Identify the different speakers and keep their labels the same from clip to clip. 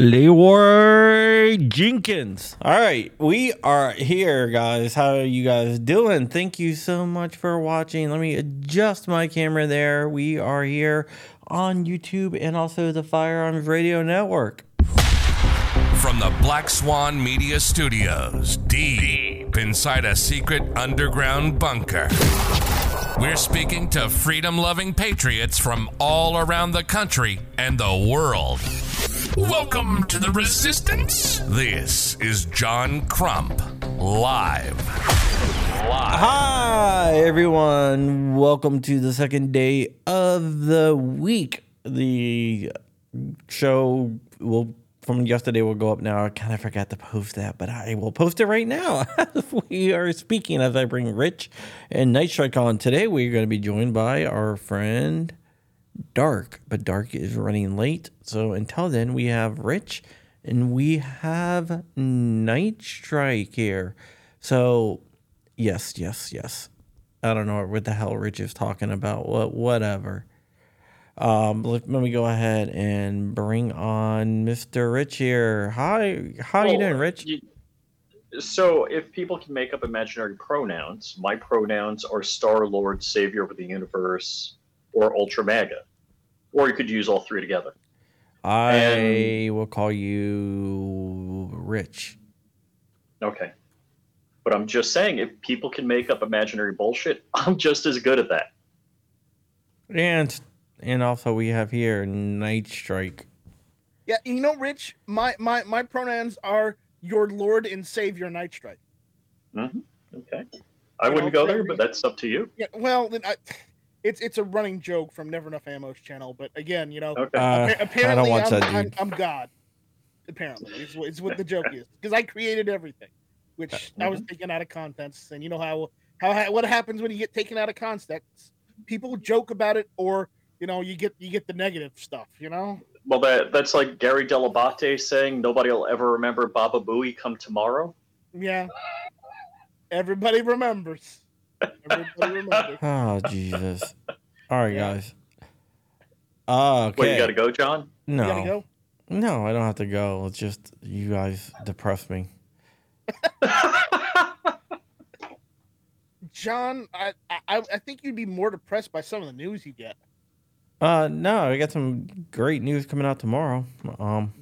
Speaker 1: Leroy Jenkins. All right, we are here, guys. How are you guys doing? Thank you so much for watching. Let me adjust my camera there. We are here on YouTube and also the Firearms Radio Network.
Speaker 2: From the Black Swan Media Studios, deep inside a secret underground bunker. We're speaking to freedom loving patriots from all around the country and the world. Welcome to the Resistance. This is John Crump, live. Live.
Speaker 1: Hi, everyone. Welcome to the second day of the week. The show will from yesterday will go up now. I kind of forgot to post that, but I will post it right now. we are speaking as I bring Rich and Night Strike on. Today we're going to be joined by our friend Dark, but Dark is running late. So until then, we have Rich and we have Night Strike here. So yes, yes, yes. I don't know what the hell Rich is talking about. What, whatever. Um, let, let me go ahead and bring on Mr. Rich here. Hi, how are
Speaker 3: you
Speaker 1: doing, Rich?
Speaker 3: you- so, if people can make up imaginary pronouns, my pronouns are Star Lord, Savior of the Universe, or Ultra Mega. Or you could use all three together.
Speaker 1: I will call you Rich.
Speaker 3: Okay. But I'm just saying, if people can make up imaginary bullshit, I'm just as good at that.
Speaker 1: And and also we have here Night Strike.
Speaker 4: Yeah, you know, Rich, my my my pronouns are your Lord and Savior Night Strike. Mm-hmm.
Speaker 3: Okay. I wouldn't go there, but that's up to you.
Speaker 4: Yeah, well, then I, it's it's a running joke from Never Enough Ammo's channel, but again, you know,
Speaker 3: Okay.
Speaker 1: Uh,
Speaker 4: appa-
Speaker 1: I
Speaker 4: apparently
Speaker 1: don't watch
Speaker 4: I'm,
Speaker 1: that
Speaker 4: I'm. I'm God. Apparently, it's, what- it's what the joke is because I created everything, which I
Speaker 1: Mm-hmm.
Speaker 4: was taken out of context, and you know how how what happens when you get taken out of context? People joke about it, or you know, you get you get the negative stuff. You know,
Speaker 3: Well, that that's like Gary Dell'Abate saying nobody will ever remember Baba Booey come tomorrow.
Speaker 4: yeah. Everybody remembers. Everybody remembers.
Speaker 1: Oh Jesus! All right, guys. Uh, okay.
Speaker 3: Wait, you got to go, John?
Speaker 1: no,
Speaker 4: You gotta go.
Speaker 1: no, I don't have to go. It's just you guys depress me.
Speaker 4: John, I, I I think you'd be more depressed by some of the news you get.
Speaker 1: Uh, no, I got some great news coming out tomorrow. Um,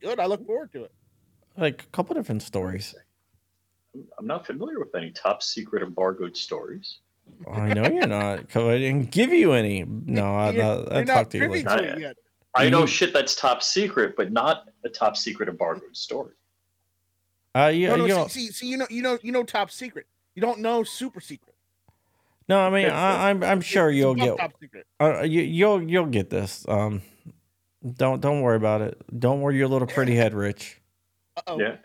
Speaker 4: Good, I look forward to it.
Speaker 1: like a couple different stories.
Speaker 3: I'm not familiar with any top secret embargoed stories.
Speaker 1: I know you're not, because I didn't give you any. No, I, I, I talked to you
Speaker 4: privy
Speaker 1: later.
Speaker 4: to it yet.
Speaker 3: I know shit that's top secret, but not a top secret embargoed story.
Speaker 1: Uh, you,
Speaker 4: No, no,
Speaker 1: you know,
Speaker 4: see, see, see, you know, you know, you know, top secret. You don't know super secret.
Speaker 1: no, I mean, I, I'm, I'm sure
Speaker 4: It's
Speaker 1: you'll get,
Speaker 4: top secret.
Speaker 1: uh, you, you'll, you'll get this. Um, don't, don't worry about it. Don't worry your little pretty head, Rich.
Speaker 4: Uh-oh.
Speaker 3: Yeah.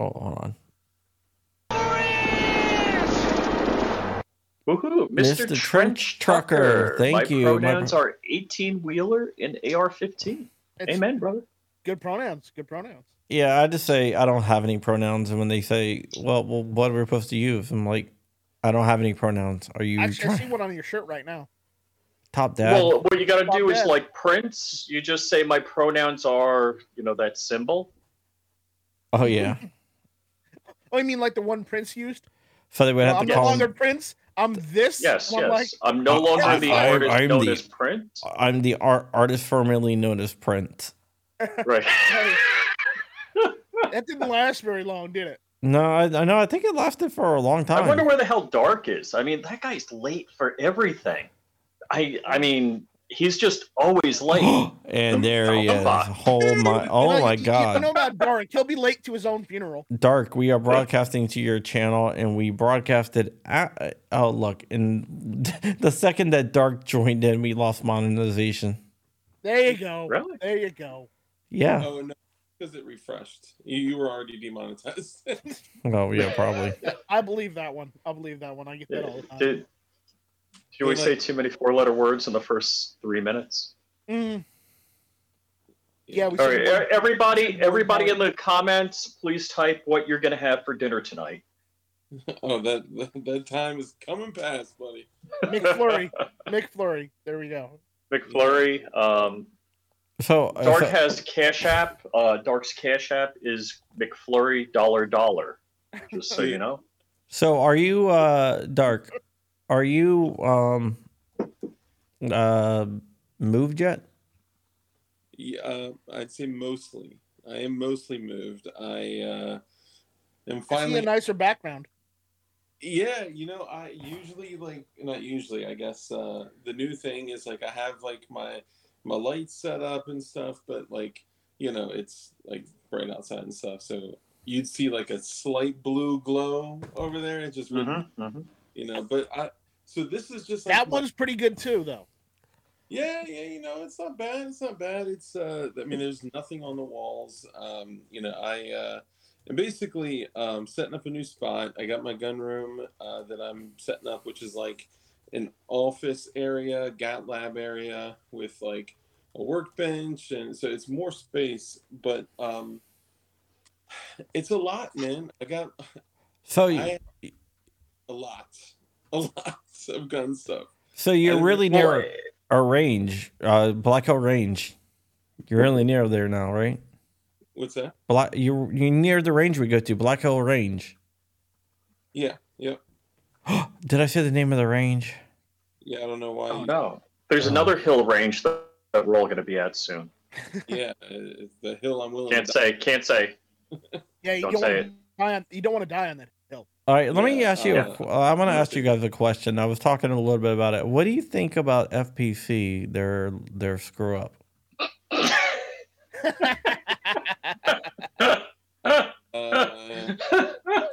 Speaker 1: Oh, hold on.
Speaker 3: Woohoo, Mr.
Speaker 1: Mr. Trench
Speaker 3: Trench
Speaker 1: Trucker,
Speaker 3: Trucker.
Speaker 1: thank
Speaker 3: My
Speaker 1: you. My
Speaker 3: pronouns
Speaker 1: pro-
Speaker 3: are 18 wheeler and AR 15. Amen, brother.
Speaker 4: Good pronouns. Good pronouns.
Speaker 1: Yeah, I just say I don't have any pronouns, and when they say, "Well, well, what are we supposed to use?" I'm like, I don't have any pronouns. Are you
Speaker 4: Actually, I see
Speaker 1: trying-
Speaker 4: one on your shirt right now.
Speaker 1: top dad?
Speaker 3: Well, what you got to
Speaker 4: Fuck
Speaker 3: do is like Prince. You just say my pronouns are, you know, that symbol.
Speaker 1: oh yeah.
Speaker 4: Oh, you mean like the one Prince used?
Speaker 1: So they would have
Speaker 4: I'm
Speaker 1: to
Speaker 4: no
Speaker 1: call
Speaker 4: longer
Speaker 1: him.
Speaker 4: Prince. I'm this.
Speaker 3: Yes,
Speaker 4: I'm
Speaker 3: yes.
Speaker 4: like,
Speaker 3: I'm no longer
Speaker 1: I-
Speaker 3: the
Speaker 1: I-
Speaker 3: artist
Speaker 1: I'm
Speaker 3: known
Speaker 1: the-
Speaker 3: as Prince.
Speaker 1: I'm the art artist formerly known as Prince.
Speaker 3: Right.
Speaker 4: that didn't last very long, did it?
Speaker 1: No, I, I know. I think it lasted for a long time.
Speaker 3: I wonder where the hell Dark is. I mean, that guy's late for everything. I I mean, he's just always late.
Speaker 1: and there he is.
Speaker 3: Fuck.
Speaker 1: Oh my! Oh my
Speaker 4: you- You know
Speaker 1: God!
Speaker 4: about Dark. He'll be late to his own funeral.
Speaker 1: Dark. We are broadcasting to your channel, and we broadcasted. At, oh look! And the second that Dark joined in, we lost monetization.
Speaker 4: There you go.
Speaker 3: Really?
Speaker 4: There you go.
Speaker 1: Yeah.
Speaker 5: Oh no, because it refreshed. You, you were already demonetized.
Speaker 1: Oh yeah, probably.
Speaker 4: I believe that one. I believe that one. I get that all the time.
Speaker 3: Did, did we say too many four-letter words in the first three minutes?
Speaker 4: Mm. Yeah, we
Speaker 3: All
Speaker 4: should
Speaker 3: right,
Speaker 4: have-
Speaker 3: everybody, everybody in the comments, please type what you're gonna have for dinner tonight.
Speaker 5: oh, that, that that time is coming past, buddy.
Speaker 4: McFlurry. McFlurry. There we go.
Speaker 3: McFlurry. Um,
Speaker 1: So, uh,
Speaker 3: Dark
Speaker 1: so,
Speaker 3: has Cash App. Uh, Dark's Cash App is McFlurry dollar dollar. Just so you know.
Speaker 1: so are you uh dark? Are you um uh moved yet?
Speaker 5: Yeah, uh, I'd say mostly. I am mostly moved. I uh, am
Speaker 4: I see
Speaker 5: finally.
Speaker 4: a nicer background.
Speaker 5: Yeah, you know, I usually like not usually. I guess uh, the new thing is like I have like my my lights set up and stuff, but like you know, it's like right outside and stuff. So you'd see like a slight blue glow over there. It just
Speaker 3: Mm-hmm, mm-hmm.
Speaker 5: you know, but I. So this is just like
Speaker 4: That
Speaker 5: my-
Speaker 4: one's pretty good too, though.
Speaker 5: Yeah, yeah, you know, it's not bad. It's not bad. It's uh I mean there's nothing on the walls. Um, you know, I uh am basically um setting up a new spot. I got my gun room uh that I'm setting up, which is like an office area, gat lab area with like a workbench and so it's more space, but um it's a lot, man. I got
Speaker 1: So,
Speaker 5: I a lot. A lot of gun stuff.
Speaker 1: so you're
Speaker 5: and-
Speaker 1: really
Speaker 3: Well,
Speaker 1: near our range, uh, Black Hill Range. You're really near there now, right?
Speaker 5: What's that?
Speaker 1: Black, you you're near the range we go to, Black Hill Range.
Speaker 5: Yeah, yeah.
Speaker 1: Did I say the name of the range?
Speaker 5: Yeah, I don't know why.
Speaker 3: oh
Speaker 5: you-
Speaker 3: no, there's
Speaker 1: Oh.
Speaker 3: another hill range that, that we're all going to be at soon.
Speaker 5: Yeah, uh, the hill I'm willing
Speaker 3: Can't
Speaker 5: to
Speaker 3: say, can't say.
Speaker 4: Yeah, you
Speaker 3: Don't
Speaker 4: don't,
Speaker 3: say
Speaker 4: want to die on. You don't want to die on that hill.
Speaker 1: All right, let me ask you. a
Speaker 5: uh,
Speaker 1: qu- I want to ask you guys a question. I was talking a little bit about it. What do you think about FPC? Their their screw up.
Speaker 5: Uh,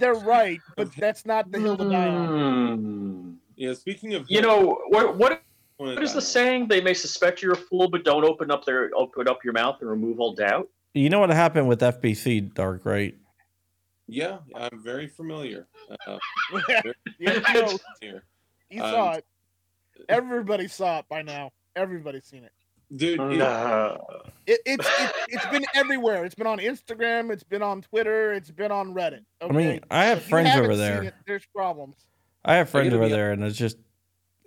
Speaker 4: They're right, but that's not the hill to die on.
Speaker 3: Hmm.
Speaker 5: yeah, speaking of,
Speaker 3: You know what? What
Speaker 5: what
Speaker 3: what is the saying? They may suspect you're a fool, but don't open up their open up your mouth and remove all doubt.
Speaker 1: You know what happened with FPC, Dark, right?
Speaker 5: Yeah, I'm very familiar. Uh,
Speaker 4: yeah, you, know,
Speaker 5: here,
Speaker 4: you
Speaker 5: Um,
Speaker 4: saw it. Everybody saw it by now. Everybody's seen it.
Speaker 5: dude. it-
Speaker 3: Nah.
Speaker 4: It, it's it, it's been everywhere. It's been on Instagram. It's been on Twitter. It's been on Reddit.
Speaker 1: I mean. I have
Speaker 4: If
Speaker 1: friends
Speaker 4: haven't
Speaker 1: over
Speaker 4: seen
Speaker 1: there.
Speaker 4: it, there's problems.
Speaker 1: I have friends over
Speaker 5: be-
Speaker 1: there, and it's just,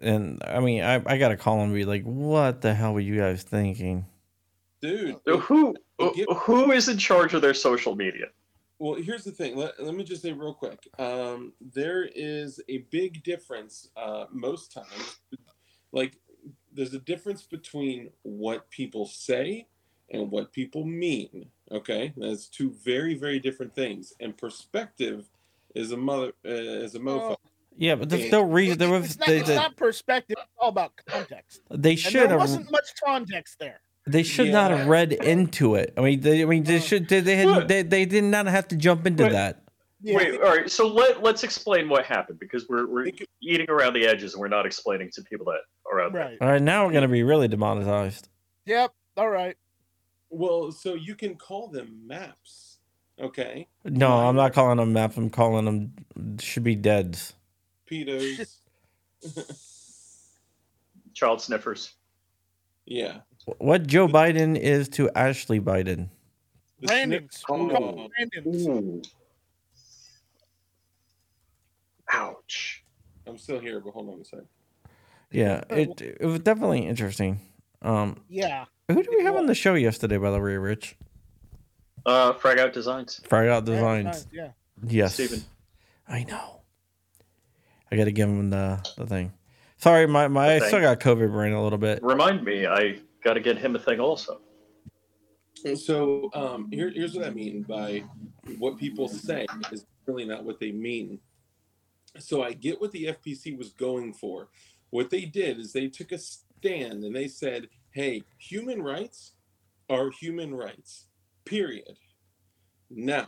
Speaker 1: and I mean, I I gotta call them and be like, what the hell were you guys thinking?
Speaker 5: dude.
Speaker 3: Who who is in charge of their social media?
Speaker 5: Well, here's the thing. Let, let me just say real quick. Um, there is a big difference uh, most times. Like, there's a difference between what people say and what people mean. Okay, that's two very, very different things. And perspective is a mother uh, is a mofo.
Speaker 4: Well,
Speaker 1: Yeah, but there's
Speaker 5: It-
Speaker 1: no reason. There was
Speaker 4: it's not,
Speaker 1: they,
Speaker 4: it's
Speaker 1: they,
Speaker 4: not perspective. It's all about context.
Speaker 1: they
Speaker 4: And
Speaker 1: should
Speaker 4: there wasn't much context there.
Speaker 1: They should not have read into it. I mean, they I mean they should they, they had they, they did not have to jump into
Speaker 3: What?
Speaker 1: that.
Speaker 4: Yeah,
Speaker 3: Wait, all right. So let let's explain what happened because we're we're
Speaker 5: Think-
Speaker 3: eating around the edges and we're not explaining to people that are out there.
Speaker 4: right.
Speaker 1: All right, now we're gonna be really demonetized.
Speaker 4: Yep. All right.
Speaker 5: Well, so you can call them maps. Okay,
Speaker 1: No, I'm not calling them maps. I'm calling them should be deads.
Speaker 5: pedos.
Speaker 3: Child sniffers.
Speaker 5: yeah.
Speaker 1: What Joe Biden is to Ashley Biden.
Speaker 5: The
Speaker 4: Brandon's.
Speaker 5: snip-
Speaker 4: We'll call
Speaker 5: Oh.
Speaker 4: Brandon's.
Speaker 3: Ooh. Ouch.
Speaker 5: I'm still here, but hold on a second.
Speaker 1: Yeah, it it was definitely interesting. Um,
Speaker 4: Yeah.
Speaker 1: who do we have on the show yesterday, by the way, Rich?
Speaker 3: Uh, Frag Out Designs.
Speaker 1: Frag Out
Speaker 4: Yeah,
Speaker 1: Designs.
Speaker 4: nice, Yeah.
Speaker 1: Yes,
Speaker 3: Steven.
Speaker 1: I know. I got to give him the the thing. Sorry, my my I
Speaker 3: The
Speaker 1: still got COVID brain a little bit.
Speaker 3: Remind me, I got to get him a thing also.
Speaker 5: So um, here, here's what I mean by what people say is really not what they mean. So I get what the FPC was going for. What they did is they took a stand and they said, "Hey, human rights are human rights. Period." Now,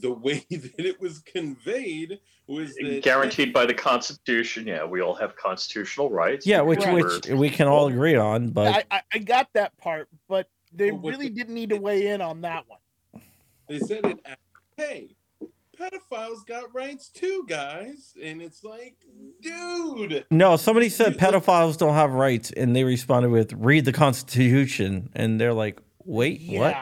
Speaker 5: the way that it was conveyed was that
Speaker 3: Guaranteed by the Constitution. Yeah, we all have constitutional rights.
Speaker 1: Yeah, which
Speaker 4: Right.
Speaker 1: which we can all agree on, but
Speaker 4: I, I, I got that part, but they
Speaker 5: Well,
Speaker 4: really
Speaker 5: the-
Speaker 4: didn't need to weigh in on that one.
Speaker 5: They said it. as, Hey, pedophiles got rights too, guys, and it's like, dude.
Speaker 1: no, somebody said pedophiles don't have rights, and they responded with "Read the Constitution," and they're like, "Wait, what?"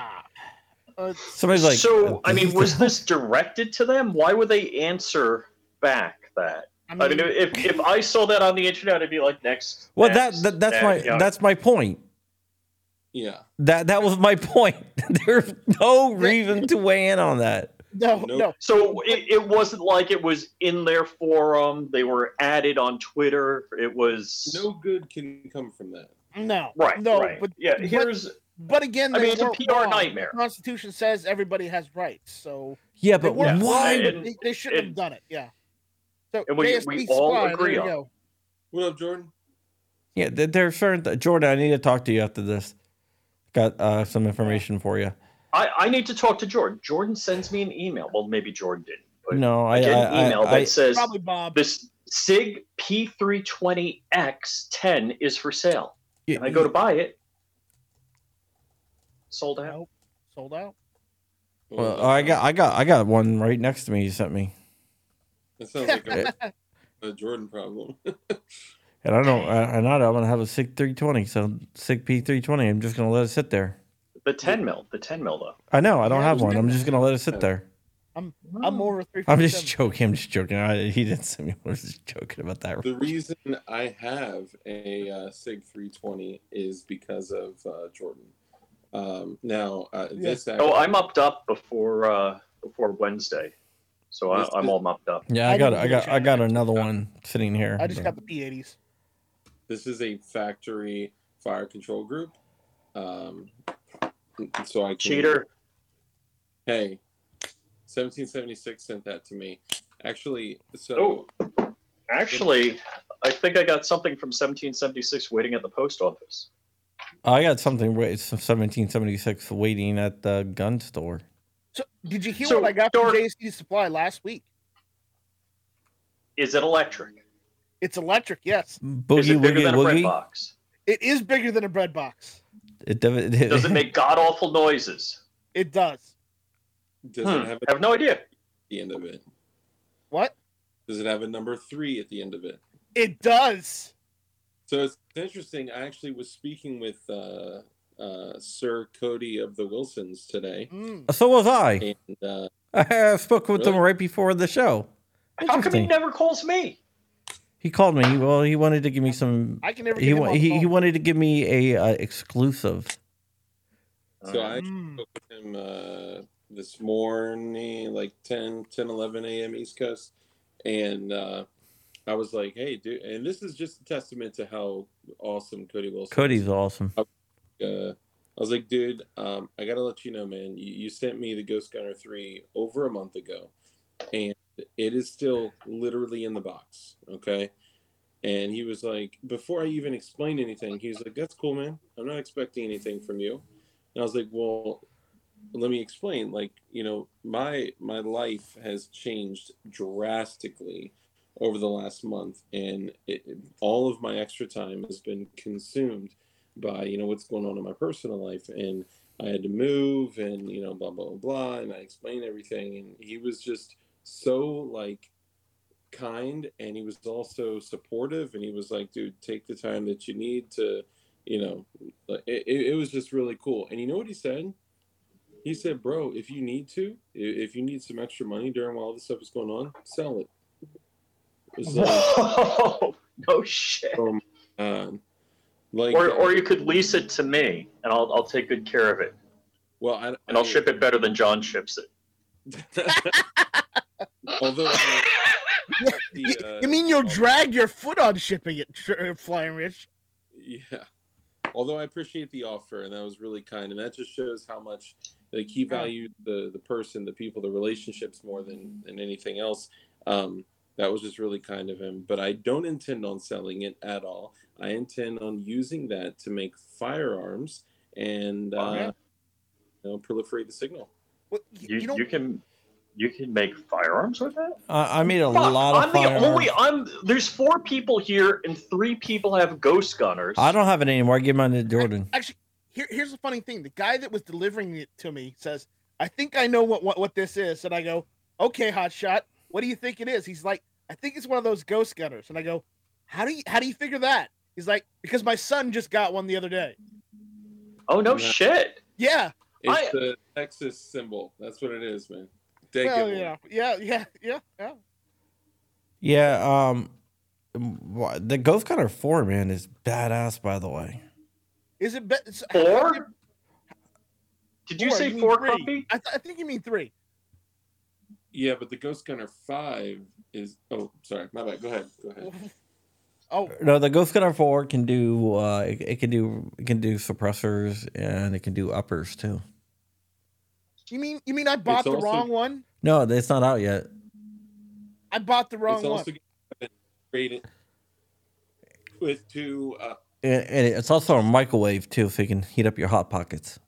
Speaker 4: Yeah. Uh,
Speaker 1: Somebody's like,
Speaker 3: so,
Speaker 1: "Uh,
Speaker 3: I mean, was this directed to them? Why would they answer back that?
Speaker 4: I
Speaker 3: I
Speaker 4: mean,
Speaker 3: mean, if, if I saw that on the internet, I'd be like, next.
Speaker 1: Well, that,
Speaker 3: next,
Speaker 1: that that's
Speaker 3: next,
Speaker 1: my
Speaker 3: you
Speaker 1: that's my point.
Speaker 5: Yeah.
Speaker 1: That that was my point. There's no reason to weigh in on that.
Speaker 4: No,
Speaker 5: Nope.
Speaker 4: no.
Speaker 3: So it, it wasn't like it was in their forum. They were added on Twitter. It was
Speaker 5: No good can come from that.
Speaker 4: No,
Speaker 3: right.
Speaker 4: no,
Speaker 3: right.
Speaker 4: but
Speaker 3: yeah,
Speaker 4: but-
Speaker 3: here's
Speaker 4: but again,
Speaker 3: I mean, it's a PR
Speaker 4: wrong.
Speaker 3: nightmare.
Speaker 4: The Constitution says everybody has rights, so
Speaker 1: Yeah, but
Speaker 4: weren't
Speaker 1: why?
Speaker 3: Yeah,
Speaker 4: wrong.
Speaker 3: and-
Speaker 4: They, they shouldn't
Speaker 3: and-
Speaker 4: have done it. Yeah. So
Speaker 3: And we- we all
Speaker 4: Supply,
Speaker 3: agree on
Speaker 4: go.
Speaker 5: What up, Jordan?
Speaker 1: Yeah, there- there's certain th- Jordan. I need to talk to you after this. Got uh, some information for you.
Speaker 3: I, I need to talk to Jordan. Jordan sends me an email. Well, maybe Jordan didn't. But
Speaker 1: No, I
Speaker 3: I get an email
Speaker 1: I,
Speaker 3: that
Speaker 1: I,
Speaker 3: says
Speaker 4: Probably Bob.
Speaker 3: this SIG P320X10 is for sale. And I go to buy it. Sold out.
Speaker 4: Nope. Sold out.
Speaker 1: well, I got I got I got one right next to me. You sent me,
Speaker 5: That sounds like a, a Jordan problem.
Speaker 1: and I don't. I, I know I'm gonna have a SIG 320. So SIG P320. I'm just gonna let it sit there.
Speaker 3: The 10 mil. The 10 mil, though.
Speaker 1: I know I don't
Speaker 4: Yeah,
Speaker 1: have one. I'm just gonna let it sit there.
Speaker 4: I'm over three.
Speaker 1: I'm just joking. I'm just joking. I, he didn't send me. I was just joking about that.
Speaker 5: the reason I have a uh, Sig 320 is because of uh, Jordan. Um, now, uh, this
Speaker 3: Oh, I'm upped up before uh, before Wednesday. So I, I'm all mopped up.
Speaker 1: Yeah, I
Speaker 4: I
Speaker 1: got I got I got another one sitting here.
Speaker 4: I just got the P80s.
Speaker 5: this is a factory fire control group. Um, so I can,
Speaker 3: Cheater.
Speaker 5: Hey, 1776 sent that to me. Actually, so
Speaker 3: Oh, actually, I think I got something from 1776 waiting at the post office.
Speaker 1: I got something. wa- It's 1776 waiting at the gun store.
Speaker 4: So did you hear
Speaker 3: So,
Speaker 4: what I got
Speaker 3: Dor-
Speaker 4: from JSD Supply last week?
Speaker 3: Is it electric?
Speaker 4: It's electric. Yes,
Speaker 3: Is
Speaker 1: Boogie
Speaker 3: it bigger
Speaker 1: woogie
Speaker 3: than a bread
Speaker 1: woogie.
Speaker 3: box?
Speaker 4: it is bigger than a bread box.
Speaker 1: It, does-
Speaker 3: Does it make god awful noises?
Speaker 4: It does.
Speaker 5: does
Speaker 3: Hmm,
Speaker 5: it have a
Speaker 3: I have no idea.
Speaker 5: at the end of it?
Speaker 4: What?
Speaker 5: Does it have a number three at the end of it?
Speaker 4: It does.
Speaker 5: So it's interesting. I actually was speaking with uh, uh, Sir Cody of the Wilsons today,
Speaker 4: Mm.
Speaker 1: So was I.
Speaker 5: and uh,
Speaker 1: I spoke with him
Speaker 5: Really?
Speaker 1: right before the show.
Speaker 3: How come he never calls me?
Speaker 1: He called me. Well, he wanted to give me some.
Speaker 4: I can never.
Speaker 1: He
Speaker 4: him on
Speaker 1: he, he wanted to give me a uh, exclusive.
Speaker 5: so I actually
Speaker 4: Mm.
Speaker 5: spoke with him uh, this morning, like 10, 10, 11 a.m. East Coast, and uh, I was like, "Hey, dude!" And this is just a testament to how awesome Cody Wilson. is.
Speaker 1: Cody's awesome.
Speaker 5: uh, I was like, dude, um, I gotta let you know, man. You, you sent me the Ghost Gunner three over a month ago, and it is still literally in the box. Okay. And he was like, before I even explained anything, he was like, "That's cool, man. I'm not expecting anything from you." And I was like, "Well, let me explain. Like, you know, my my life has changed drastically over the last month, and it, all of my extra time has been consumed by you know what's going on in my personal life and i had to move and you know blah blah blah and i explained everything and he was just so like kind and he was also supportive and he was like dude take the time that you need to you know it, it was just really cool. And you know what he said? He said bro if you need to if you need some extra money during while all this stuff is going on sell it was like,
Speaker 3: Whoa, no shit.
Speaker 5: um, uh, like
Speaker 3: Or, or you could lease it to me, and I'll, I'll take good care of it,
Speaker 5: well I,
Speaker 3: and I'll ship it better than John ships it.
Speaker 5: Although uh,
Speaker 4: You,
Speaker 5: the, uh,
Speaker 4: you mean you'll drag your foot on shipping it, Tr- uh, Flying Rich?
Speaker 5: yeah. Although I appreciate the offer, and that was really kind, and that just shows how much like he valued the the person, the people, the relationships more than than anything else. Um, that was just really kind of him. But I don't intend on selling it at all. I intend on using that to make firearms and uh,
Speaker 3: Okay.
Speaker 5: you know proliferate the signal.
Speaker 4: Well, you,
Speaker 3: You,
Speaker 4: you know,
Speaker 3: you can you can make firearms with that.
Speaker 1: I I made a
Speaker 3: Fuck,
Speaker 1: lot of
Speaker 3: I'm the only. I'm. There's four people here, and three people have ghost gunners.
Speaker 1: I don't have it anymore. I give mine to Jordan.
Speaker 4: actually, here, here's the funny thing: the guy that was delivering it to me says, "I think I know what what, what this is," and I go, "Okay, hotshot, what do you think it is?" He's like, "I think it's one of those ghost gunners," and I go, "How do you how do you figure that?" He's like, "Because my son just got one the other day."
Speaker 3: Oh no
Speaker 5: Yeah.
Speaker 3: shit!
Speaker 4: Yeah,
Speaker 5: It's
Speaker 3: I-
Speaker 5: the Texas symbol. That's what it is, man. Dead
Speaker 4: well, yeah, yeah, yeah, yeah, yeah.
Speaker 1: Yeah. Um. The Ghost Gunner Four man is badass. By the way.
Speaker 4: Is it be- so-
Speaker 3: Four? Did you
Speaker 4: Four,
Speaker 3: say
Speaker 4: mean
Speaker 3: four,
Speaker 4: three.
Speaker 3: Crumpy?
Speaker 4: I, th- I think you mean three.
Speaker 5: Yeah, but the Ghost Gunner Five is. Oh, sorry, my bad. Go ahead. Go ahead.
Speaker 4: Oh,
Speaker 1: No, the Ghost Gunner Four can do. Uh, it, it can do. It can do suppressors and it can do uppers too.
Speaker 4: you mean you mean I bought the
Speaker 5: also-
Speaker 4: wrong one?
Speaker 1: No, it's not out yet.
Speaker 4: I bought the wrong
Speaker 5: it's
Speaker 4: one.
Speaker 5: also rated with two. Uh,
Speaker 1: And, and it's also a microwave too, so you can heat up your hot pockets.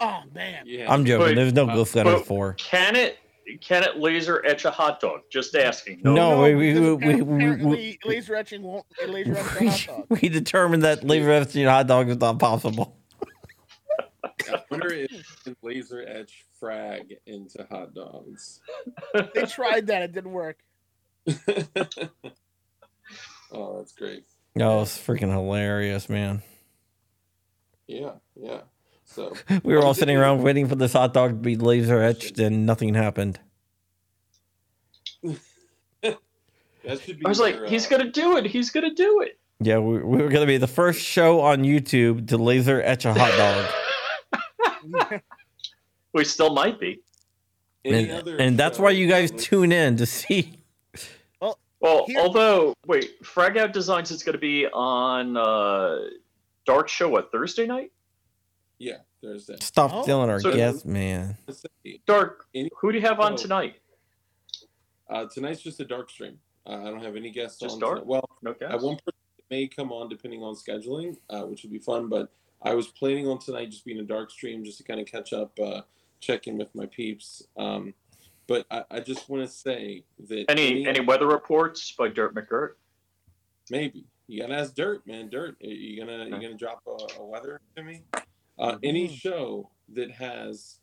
Speaker 4: Oh man.
Speaker 5: yeah,
Speaker 1: I'm joking.
Speaker 3: But-
Speaker 1: There's no
Speaker 5: uh,
Speaker 1: Ghost Gunner Four.
Speaker 3: Can it can it laser etch a hot dog? Just asking. No.
Speaker 1: No, we- we- we- we- we-
Speaker 4: laser etching won't laser etch a hot dog.
Speaker 1: we determined that laser etching hot dog is not possible.
Speaker 5: I wonder if laser etch frag into hot dogs.
Speaker 4: They tried that, it didn't work.
Speaker 5: oh, that's great.
Speaker 1: Oh, it's freaking hilarious, man.
Speaker 5: Yeah, yeah. So
Speaker 1: We were all sitting around waiting for this hot dog to be laser etched, and nothing happened.
Speaker 5: that should be.
Speaker 3: I was like,
Speaker 5: your,
Speaker 3: he's
Speaker 5: uh,
Speaker 3: gonna do it. He's gonna do it.
Speaker 1: Yeah, we, we were gonna be the first show on YouTube to laser etch a hot dog.
Speaker 3: We still might be.
Speaker 5: any
Speaker 1: and, and that's why you guys tune in to see.
Speaker 3: Well,
Speaker 4: Here-
Speaker 3: although wait, Frag Out Designs is going to be on uh, Dark Show what Thursday night?
Speaker 5: Yeah, there's that.
Speaker 1: Stop
Speaker 4: Oh.
Speaker 1: stealing our
Speaker 3: So-
Speaker 1: guests, man.
Speaker 3: Dark. Who do you have on
Speaker 5: Oh.
Speaker 3: tonight?
Speaker 5: Uh, tonight's just a dark stream. Uh, I don't have any guests
Speaker 3: Just
Speaker 5: on.
Speaker 3: dark?
Speaker 5: tonight. Well,
Speaker 3: No
Speaker 5: I
Speaker 3: guess.
Speaker 5: one person may come on depending on scheduling, uh, which would be fun. But I was planning on tonight just being a dark stream, just to kind of catch up, uh, check in with my peeps. Um, but I, I just want to say that
Speaker 3: Any any weather reports by Dirt McGirt?
Speaker 5: maybe you gotta ask Dirt, man. Dirt, are you gonna you
Speaker 3: Okay.
Speaker 5: gonna drop a, a weather to me? Uh, any
Speaker 4: Mhm.
Speaker 5: show that has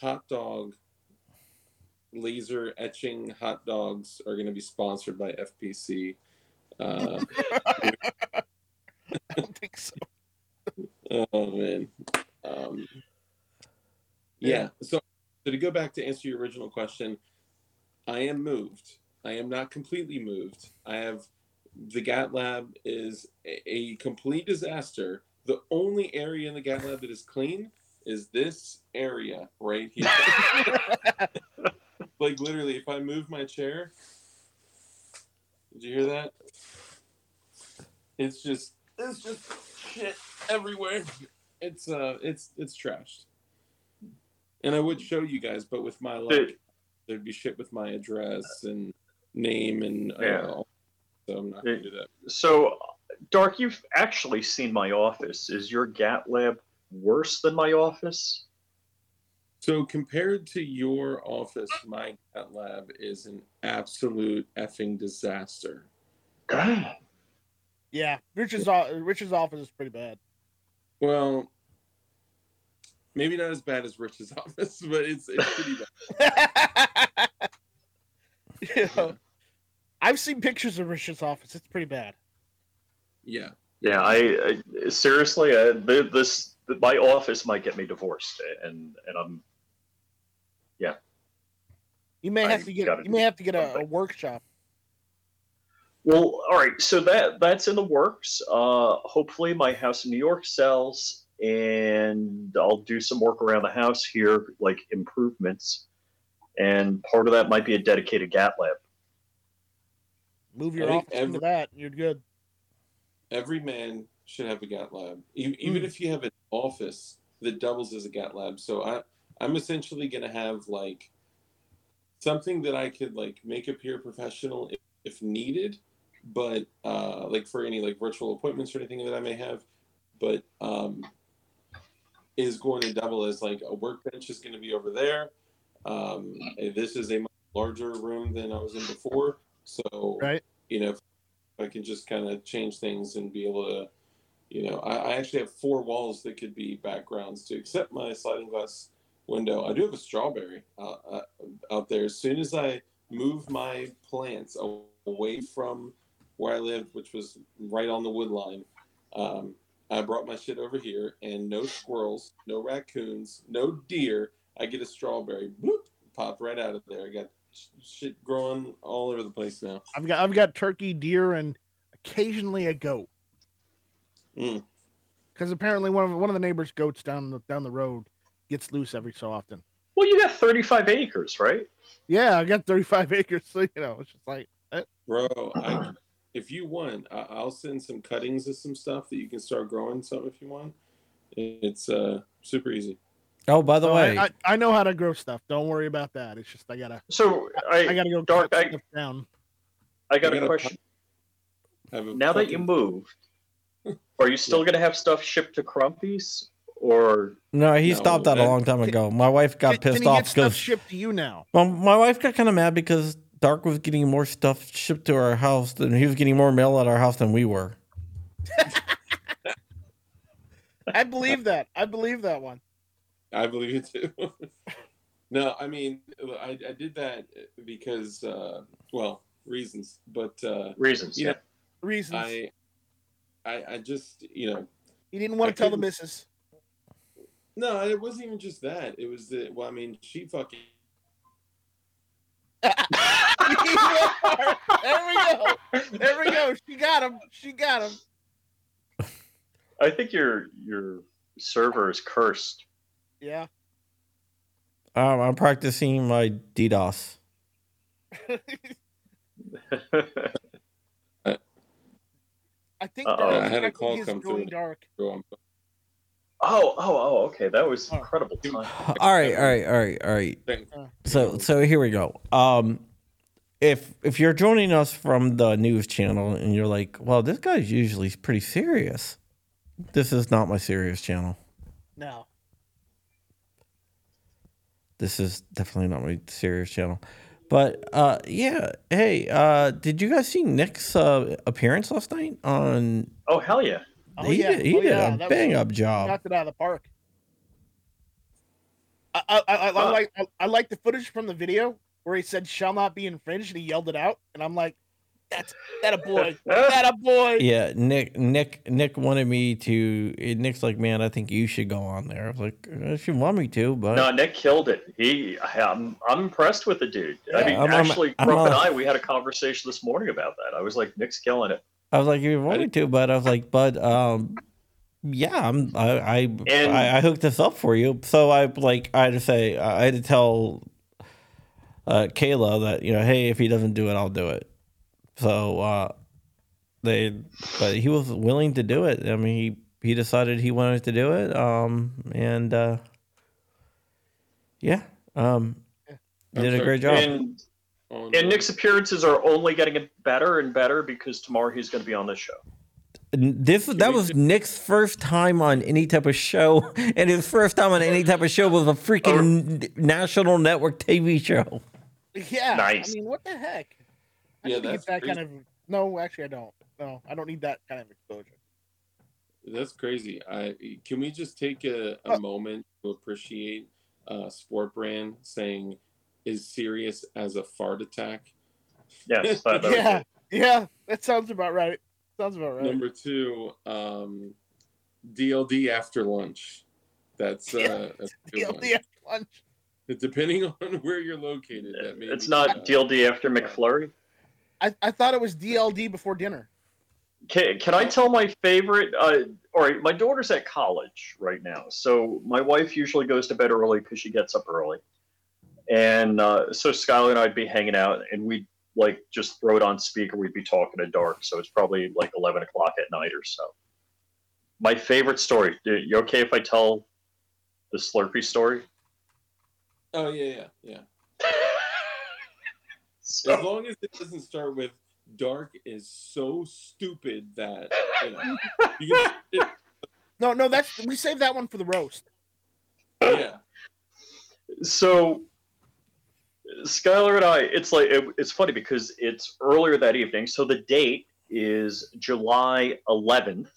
Speaker 5: hot dog laser etching hot dogs are going to be sponsored by FPC. Uh,
Speaker 4: I don't think so.
Speaker 5: oh man, um, yeah. So, so to go back to answer your original question, I am moved. I am not completely moved. I have the GAT lab is a, a complete disaster. The only area in the GAT lab that is clean is this area right here. like literally, if I move my chair, did you hear that? It's just it's just shit everywhere. It's uh it's it's trashed. And I would show you guys, but with my
Speaker 3: Dude.
Speaker 5: there'd be shit with my address and name and uh,
Speaker 3: Yeah.
Speaker 5: so I'm not gonna do that.
Speaker 3: So, Dark, you've actually seen my office. Is your GAT lab worse than my office?
Speaker 5: So compared to your office, my GAT lab is an absolute effing disaster. God.
Speaker 4: Yeah, Richard's o- Richard's office is pretty bad.
Speaker 5: Well, maybe not as bad as Rich's office, but it's it's pretty bad.
Speaker 4: You know, I've seen pictures of Richard's office. It's pretty bad.
Speaker 5: Yeah.
Speaker 3: Yeah, I, I seriously, uh, th- this my office might get me divorced, and and I'm Yeah.
Speaker 4: You may
Speaker 3: I
Speaker 4: have to get you may have to get a, a workshop.
Speaker 3: well. All right, so that that's in the works. Uh, hopefully, my house in New York sells, and I'll do some work around the house here, like improvements, and part of that might be a dedicated GAT lab.
Speaker 4: Move your
Speaker 5: think
Speaker 4: office into
Speaker 5: every-
Speaker 4: that, you're good.
Speaker 5: Every man should have a GAT lab, E- even
Speaker 4: Mm.
Speaker 5: if you have an office that doubles as a GAT lab. So I, I'm essentially going to have like something that I could like make appear professional if, if needed, but uh, like for any like virtual appointments or anything that I may have, but um, is going to double as like a workbench is going to be over there. Um, this is a much larger room than I was in before, so
Speaker 4: Right.
Speaker 5: you know, if I can just kind of change things and be able to, you know, I, I actually have four walls that could be backgrounds to accept my sliding glass window. I do have a strawberry uh, uh, out there. As soon as I move my plants away from where I lived, which was right on the wood line, um, I brought my shit over here, and no squirrels, no raccoons, no deer. I get a strawberry, bloop, pop right out of there. I got shit growing all over the place now.
Speaker 4: I've got I've got turkey, deer, and occasionally a goat.
Speaker 5: Mm.
Speaker 4: because apparently one of one of the neighbors' goats down the down the road gets loose every so often.
Speaker 3: Well, you got 35 acres, right?
Speaker 4: Yeah, I got 35 acres, so you know it's just like eh,
Speaker 5: Bro, I, if you want, I, I'll send some cuttings of some stuff that you can start growing some if you want. It's uh super easy.
Speaker 1: Oh, by the
Speaker 4: so
Speaker 1: way,
Speaker 4: I, I, I know how to grow stuff. Don't worry about that. It's just I gotta
Speaker 3: So
Speaker 4: I,
Speaker 3: I,
Speaker 4: gotta go
Speaker 3: Dark,
Speaker 4: cut
Speaker 3: I-
Speaker 4: stuff down.
Speaker 3: I got
Speaker 5: I
Speaker 3: a
Speaker 5: got a
Speaker 3: question.
Speaker 5: A
Speaker 3: Now that you moved, are you still going to have stuff shipped to Crumpy's? Or
Speaker 1: no, he
Speaker 5: No,
Speaker 1: stopped that a long time ago. My wife got
Speaker 4: Can, can
Speaker 1: pissed
Speaker 4: he
Speaker 1: off because
Speaker 4: shipped to you now?
Speaker 1: well, my wife got kind of mad because Dark was getting more stuff shipped to our house than he was getting more mail at our house than we were.
Speaker 4: I believe that. I believe that one.
Speaker 5: I believe you too. no, I mean, I, I did that because, uh, well, reasons, but uh,
Speaker 3: reasons?
Speaker 5: Yeah.
Speaker 3: Yeah.
Speaker 4: Reasons
Speaker 5: I, I, I just, you know,
Speaker 4: he didn't want
Speaker 5: I
Speaker 4: to tell the
Speaker 5: couldn't-
Speaker 4: missus.
Speaker 5: no, it wasn't even just that. It was the, well, I mean, she fucking,
Speaker 4: there we go. There we go. She got him. She got him.
Speaker 3: I think your your server is cursed.
Speaker 4: Yeah.
Speaker 1: Um, I'm practicing my DDoS.
Speaker 4: I think
Speaker 3: Uh-oh.
Speaker 4: that
Speaker 3: I
Speaker 5: had a call come through.
Speaker 4: dark.
Speaker 3: oh, oh, oh. Okay, that was
Speaker 4: Oh.
Speaker 3: incredible time.
Speaker 1: All right, all right, all right, all right. So so here we go. Um if if you're joining us from the news channel and you're like, well, this guy's usually pretty serious. This is not my serious channel.
Speaker 4: No.
Speaker 1: This is definitely not my serious channel. But uh yeah, hey, uh did you guys see Nick's uh appearance last night on
Speaker 3: Oh hell yeah!
Speaker 4: Oh,
Speaker 1: he
Speaker 4: yeah.
Speaker 1: did, he
Speaker 4: Oh,
Speaker 1: did
Speaker 4: yeah.
Speaker 1: a
Speaker 4: That was-
Speaker 1: bang up job.
Speaker 4: knocked it out of the park. I, I, I, I,
Speaker 3: Uh,
Speaker 4: like I, I like the footage from the video where he said "shall not be infringed" and he yelled it out, and I'm like, "That's that a boy, that a boy."
Speaker 1: Yeah, Nick Nick Nick wanted me to Nick's like, man, I think you should go on there. I was like, uh, if you want me to, but
Speaker 3: No, Nick killed it. He, I'm, I'm impressed with the dude. I
Speaker 1: Yeah,
Speaker 3: mean,
Speaker 1: I'm- I'm-
Speaker 3: actually,
Speaker 1: I'm
Speaker 3: and I, we had a conversation this morning about that. I was like, Nick's killing it.
Speaker 1: I was like, if you want me to, but I was like, but um, yeah, I'm I I,
Speaker 3: And-
Speaker 1: I I hooked this up for you. So I like I had to say I had to tell uh Kayla that you know, hey, if he doesn't do it, I'll do it. So uh they, but he was willing to do it. I mean, he he decided he wanted to do it. Um, and uh, yeah, um,
Speaker 5: I'm
Speaker 1: did a great job.
Speaker 3: And
Speaker 5: On,
Speaker 3: and Nick's appearances are only getting better and better because tomorrow he's going to be on this show.
Speaker 1: This that was Nick's first time on any type of show, and his first time on any type of show was a freaking n- national network TV show.
Speaker 4: Yeah.
Speaker 3: Nice.
Speaker 4: I mean, what the heck? I
Speaker 5: Yeah,
Speaker 4: need to
Speaker 5: that's
Speaker 4: get that kind of. No, actually, I don't. No, I don't need that kind of exposure.
Speaker 5: That's crazy. I can we just take a, a
Speaker 4: Oh.
Speaker 5: moment to appreciate uh, Sport Brand saying is serious as a fart attack.
Speaker 3: Yes, that, that
Speaker 4: yeah,
Speaker 3: it.
Speaker 4: yeah, that sounds about right. Sounds about right.
Speaker 5: Number two, um, DLD after lunch. That's uh, that's a one.
Speaker 4: DLD lunch.
Speaker 5: Depending on where you're located, that may
Speaker 3: It's
Speaker 5: be,
Speaker 3: not
Speaker 5: uh,
Speaker 3: DLD after McFlurry.
Speaker 4: I, I thought it was DLD before dinner.
Speaker 3: Can, can I tell my favorite? Uh, all right, my daughter's at college right now, so my wife usually goes to bed early because she gets up early, and uh, so Skylar and I'd be hanging out, and we'd like just throw it on speaker. We'd be talking to dark, so it's probably like eleven o'clock at night or so. My favorite story. You okay if I tell the Slurpee story?
Speaker 5: Oh yeah, yeah, yeah.
Speaker 3: So-
Speaker 5: As long as it doesn't start with dark is so stupid that you know you can, it,
Speaker 4: No, no, that's we saved that one for the roast.
Speaker 5: yeah.
Speaker 3: so Skylar and I, it's like it, it's funny because it's earlier that evening. So the date is July 11th,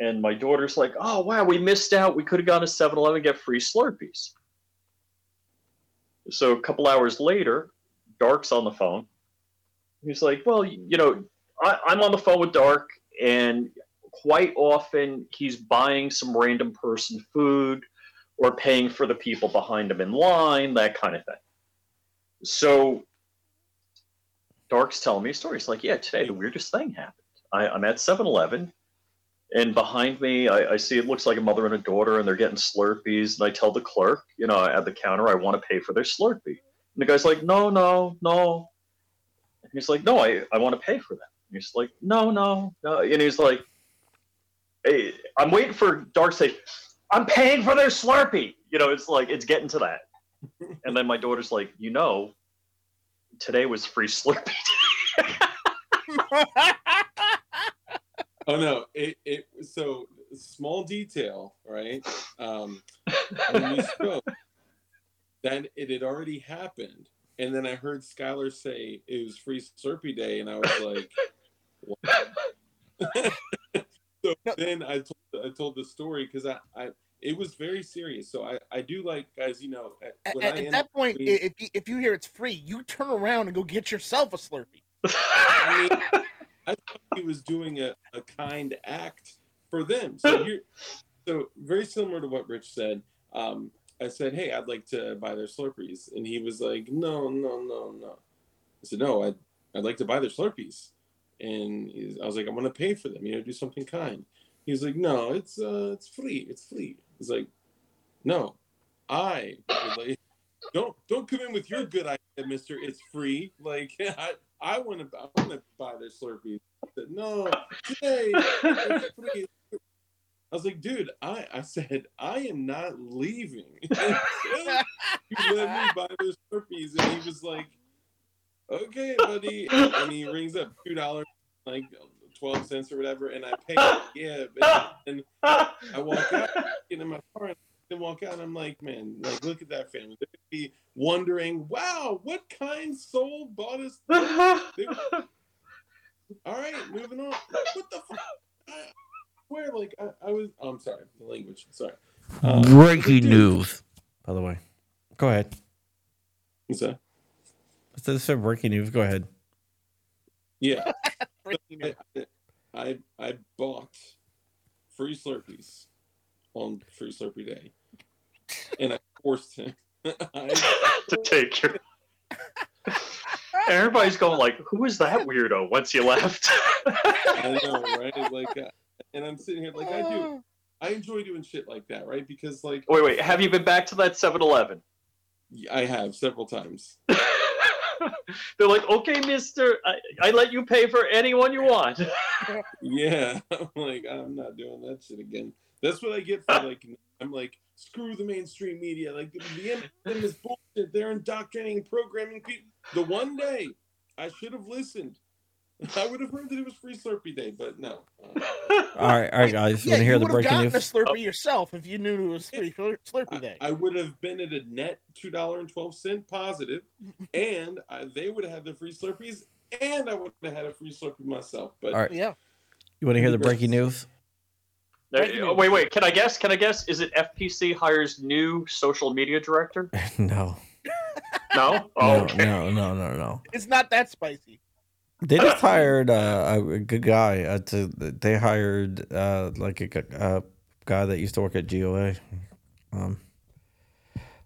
Speaker 3: and my daughter's like, "Oh wow, we missed out. We could have gone to 7-Eleven and get free Slurpees." So a couple hours later, Dark's on the phone. He's like, "Well, you know, I, I'm on the phone with Dark, and quite often he's buying some random person food." or paying for the people behind him in line, that kind of thing. So Dark's telling me a story. He's like, yeah, today the weirdest thing happened. I, I'm at 7 Eleven and behind me, I, I see it looks like a mother and a daughter, and they're getting Slurpees. And I tell the clerk, you know, at the counter, I want to pay for their Slurpee. And the guy's like, no, no, no. And he's like, no, I, I want to pay for them. And he's like, no, no, no. And he's like, hey, I'm waiting for Dark to say, I'm paying for their Slurpee. You know, it's like, it's getting to that. and then my daughter's like, you know, today was free Slurpee.
Speaker 5: Oh no! It it so small detail, right? Um, when we spoke, then it had already happened, and then I heard Skylar say it was Free Slurpee Day, and I was like, what? so then I told I told the story because I, I it was very serious. So I I do like guys, you know,
Speaker 4: At,
Speaker 5: when
Speaker 4: at-
Speaker 5: I
Speaker 4: at that point,
Speaker 5: being-
Speaker 4: if you, if you hear it's free, you turn around and go get yourself a Slurpee.
Speaker 5: I mean, I thought he was doing a, a kind act for them. So here, so very similar to what Rich said. Um, I said, "Hey, I'd like to buy their Slurpees," and he was like, "No, no, no, no." I said, "No, I'd I'd like to buy their Slurpees," and he's, I was like, "I want to pay for them. You know, do something kind." He was like, "No, it's uh, it's free. It's free." He's like, "No, I like." Don't don't come in with your good idea, Mister. It's free. Like I, I want to I want to buy their Slurpees. I said, no, today it's free. I was like, dude, I I said I am not leaving. you let me buy those Slurpees, and he was like, okay, buddy, and he rings up two dollars, like twelve cents or whatever, and I pay. Yeah, and I walk out, get in my car, and then walk out. And I'm like, man, like look at that family. They're gonna be wondering, wow, what kind soul bought us? All right, moving on. What the fuck? I swear, like I, I was. Oh, I'm sorry, the language. Sorry. Um,
Speaker 1: Breaking
Speaker 5: dude,
Speaker 1: news. By the way, go ahead.
Speaker 5: what's that?
Speaker 1: This is breaking news. Go ahead.
Speaker 5: Yeah, I, I I bought free Slurpees on Free Slurpee Day, and I forced him. I,
Speaker 3: to take your. Everybody's going like, "Who is that weirdo?" Once you left.
Speaker 5: I know, right? Like, uh, and I'm sitting here like I do. Oh. I enjoy doing shit like that, right? Because like
Speaker 3: wait, wait. Have you been back to that 7-Eleven?
Speaker 5: I have several times.
Speaker 3: They're like, "Okay, Mister, I, I let you pay for anyone you want."
Speaker 5: Yeah, I'm like, I'm not doing that shit again. That's what I get for like, I'm like, screw the mainstream media. Like, the MSM is bullshit. They're indoctrinating programming people. The one day I should have listened, I would have heard that it was Free Slurpee Day, but no. Uh,
Speaker 1: All right, all right, guys. You
Speaker 4: yeah,
Speaker 1: want to hear
Speaker 4: you
Speaker 1: the
Speaker 4: would have
Speaker 1: breaking
Speaker 4: gotten a
Speaker 1: news?
Speaker 4: Slurpee yourself if you knew it was free Slur- Slurpee Day.
Speaker 5: I would have been at a net two dollar and twelve cent positive, and I, they would have had the free Slurpees, and I would have had a free Slurpee myself. But
Speaker 1: All right.
Speaker 4: yeah.
Speaker 1: You want to hear the breaking news?
Speaker 3: Uh, wait, wait. Can I guess? Can I guess? Is it FPC hires new social media director?
Speaker 1: no.
Speaker 3: No. Oh,
Speaker 1: No,
Speaker 3: okay.
Speaker 1: no, no, no, no.
Speaker 4: It's not that spicy.
Speaker 1: They just hired uh, a good guy. Uh, to, they hired uh, like a, a guy that used to work at GOA. Um,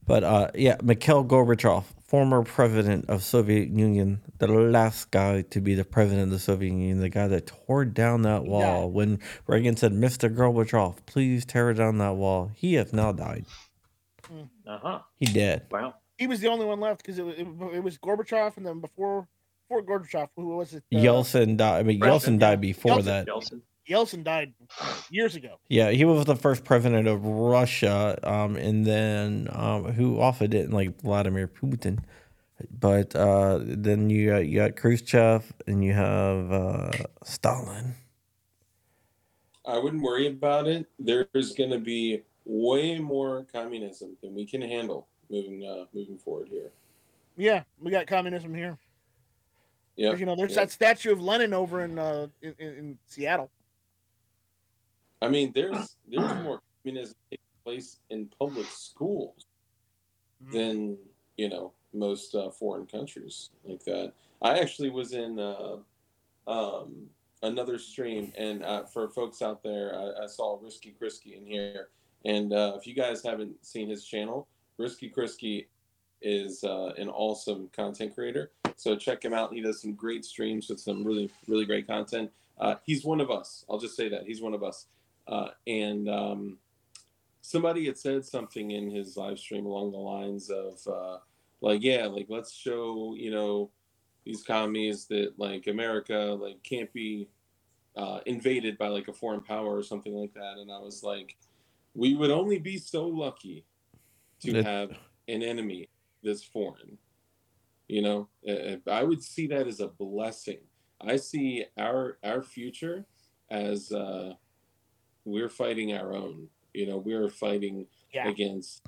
Speaker 1: but uh, yeah, Mikhail Gorbachev, former president of Soviet Union, the last guy to be the president of the Soviet Union, the guy that tore down that wall
Speaker 4: Yeah.
Speaker 1: when Reagan said, "Mr. Gorbachev, please tear down that wall." He has now died.
Speaker 3: Uh huh.
Speaker 1: He dead.
Speaker 3: Wow.
Speaker 4: He was the only one left because it, was- it, it was Gorbachev, and then before before Gorbachev, who was it? Uh,
Speaker 1: Yeltsin died. I mean,
Speaker 3: Right,
Speaker 1: Yeltsin died before
Speaker 4: Yeltsin.
Speaker 1: that.
Speaker 3: Yeltsin.
Speaker 4: Yeltsin died years ago.
Speaker 1: Yeah, he was the first president of Russia, um, and then um, who also didn't like Vladimir Putin. But uh, then you got you got Khrushchev and you have uh, Stalin.
Speaker 5: I wouldn't worry about it. There's going to be way more communism than we can handle moving uh, moving forward here.
Speaker 4: Yeah, we got communism here.
Speaker 5: Yeah,
Speaker 4: You know, there's
Speaker 5: Yeah.
Speaker 4: that statue of Lenin over in uh in, in, Seattle.
Speaker 5: I mean, there's there's more communism taking place in public schools than you know most uh, foreign countries like that. I actually was in uh, um, another stream, and uh, for folks out there, I, I saw Risky Krisky in here, and uh, if you guys haven't seen his channel, Risky Krisky is uh, an awesome content creator. So check him out. He does some great streams with some really really great content. Uh, he's one of us. I'll just say that he's one of us. uh, and um, somebody had said something in his live stream along the lines of uh, like, yeah, like let's show you know these commies that like America like can't be uh, invaded by like a foreign power or something like that, and I was like, we would only be so lucky to have an enemy this foreign. You know, Uh, I would see that as a blessing. I see our our future as uh, we're fighting our own. You know, we're fighting
Speaker 4: Yeah.
Speaker 5: against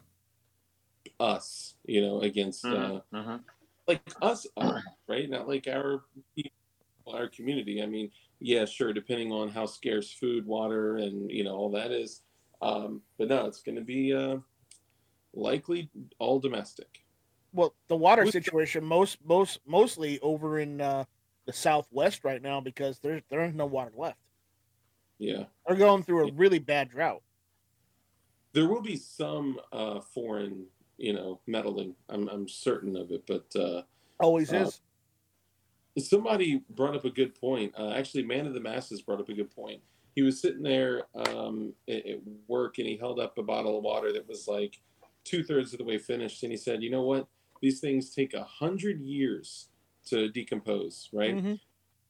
Speaker 5: us. You know, against uh,
Speaker 3: Mhm, mhm.
Speaker 5: like us, uh, right? Not like our our community. I mean, yeah, sure, depending on how scarce food, water, and you know all that is. Um, but no, it's going to be uh, likely all domestic.
Speaker 4: Well, the water situation most most mostly over in uh, the southwest right now because there's there is no water left.
Speaker 5: Yeah,
Speaker 4: They're going through a really bad drought.
Speaker 5: there will be some uh, foreign, you know, meddling. I'm I'm certain of it, but. Uh,
Speaker 4: Always
Speaker 5: Uh,
Speaker 4: is.
Speaker 5: somebody brought up a good point. Uh, actually, Man of the Masses brought up a good point. He was sitting there um, at, at work and he held up a bottle of water that was like two thirds of the way finished, and he said, "You know what? These things take a hundred years to decompose, right?
Speaker 4: Mhm.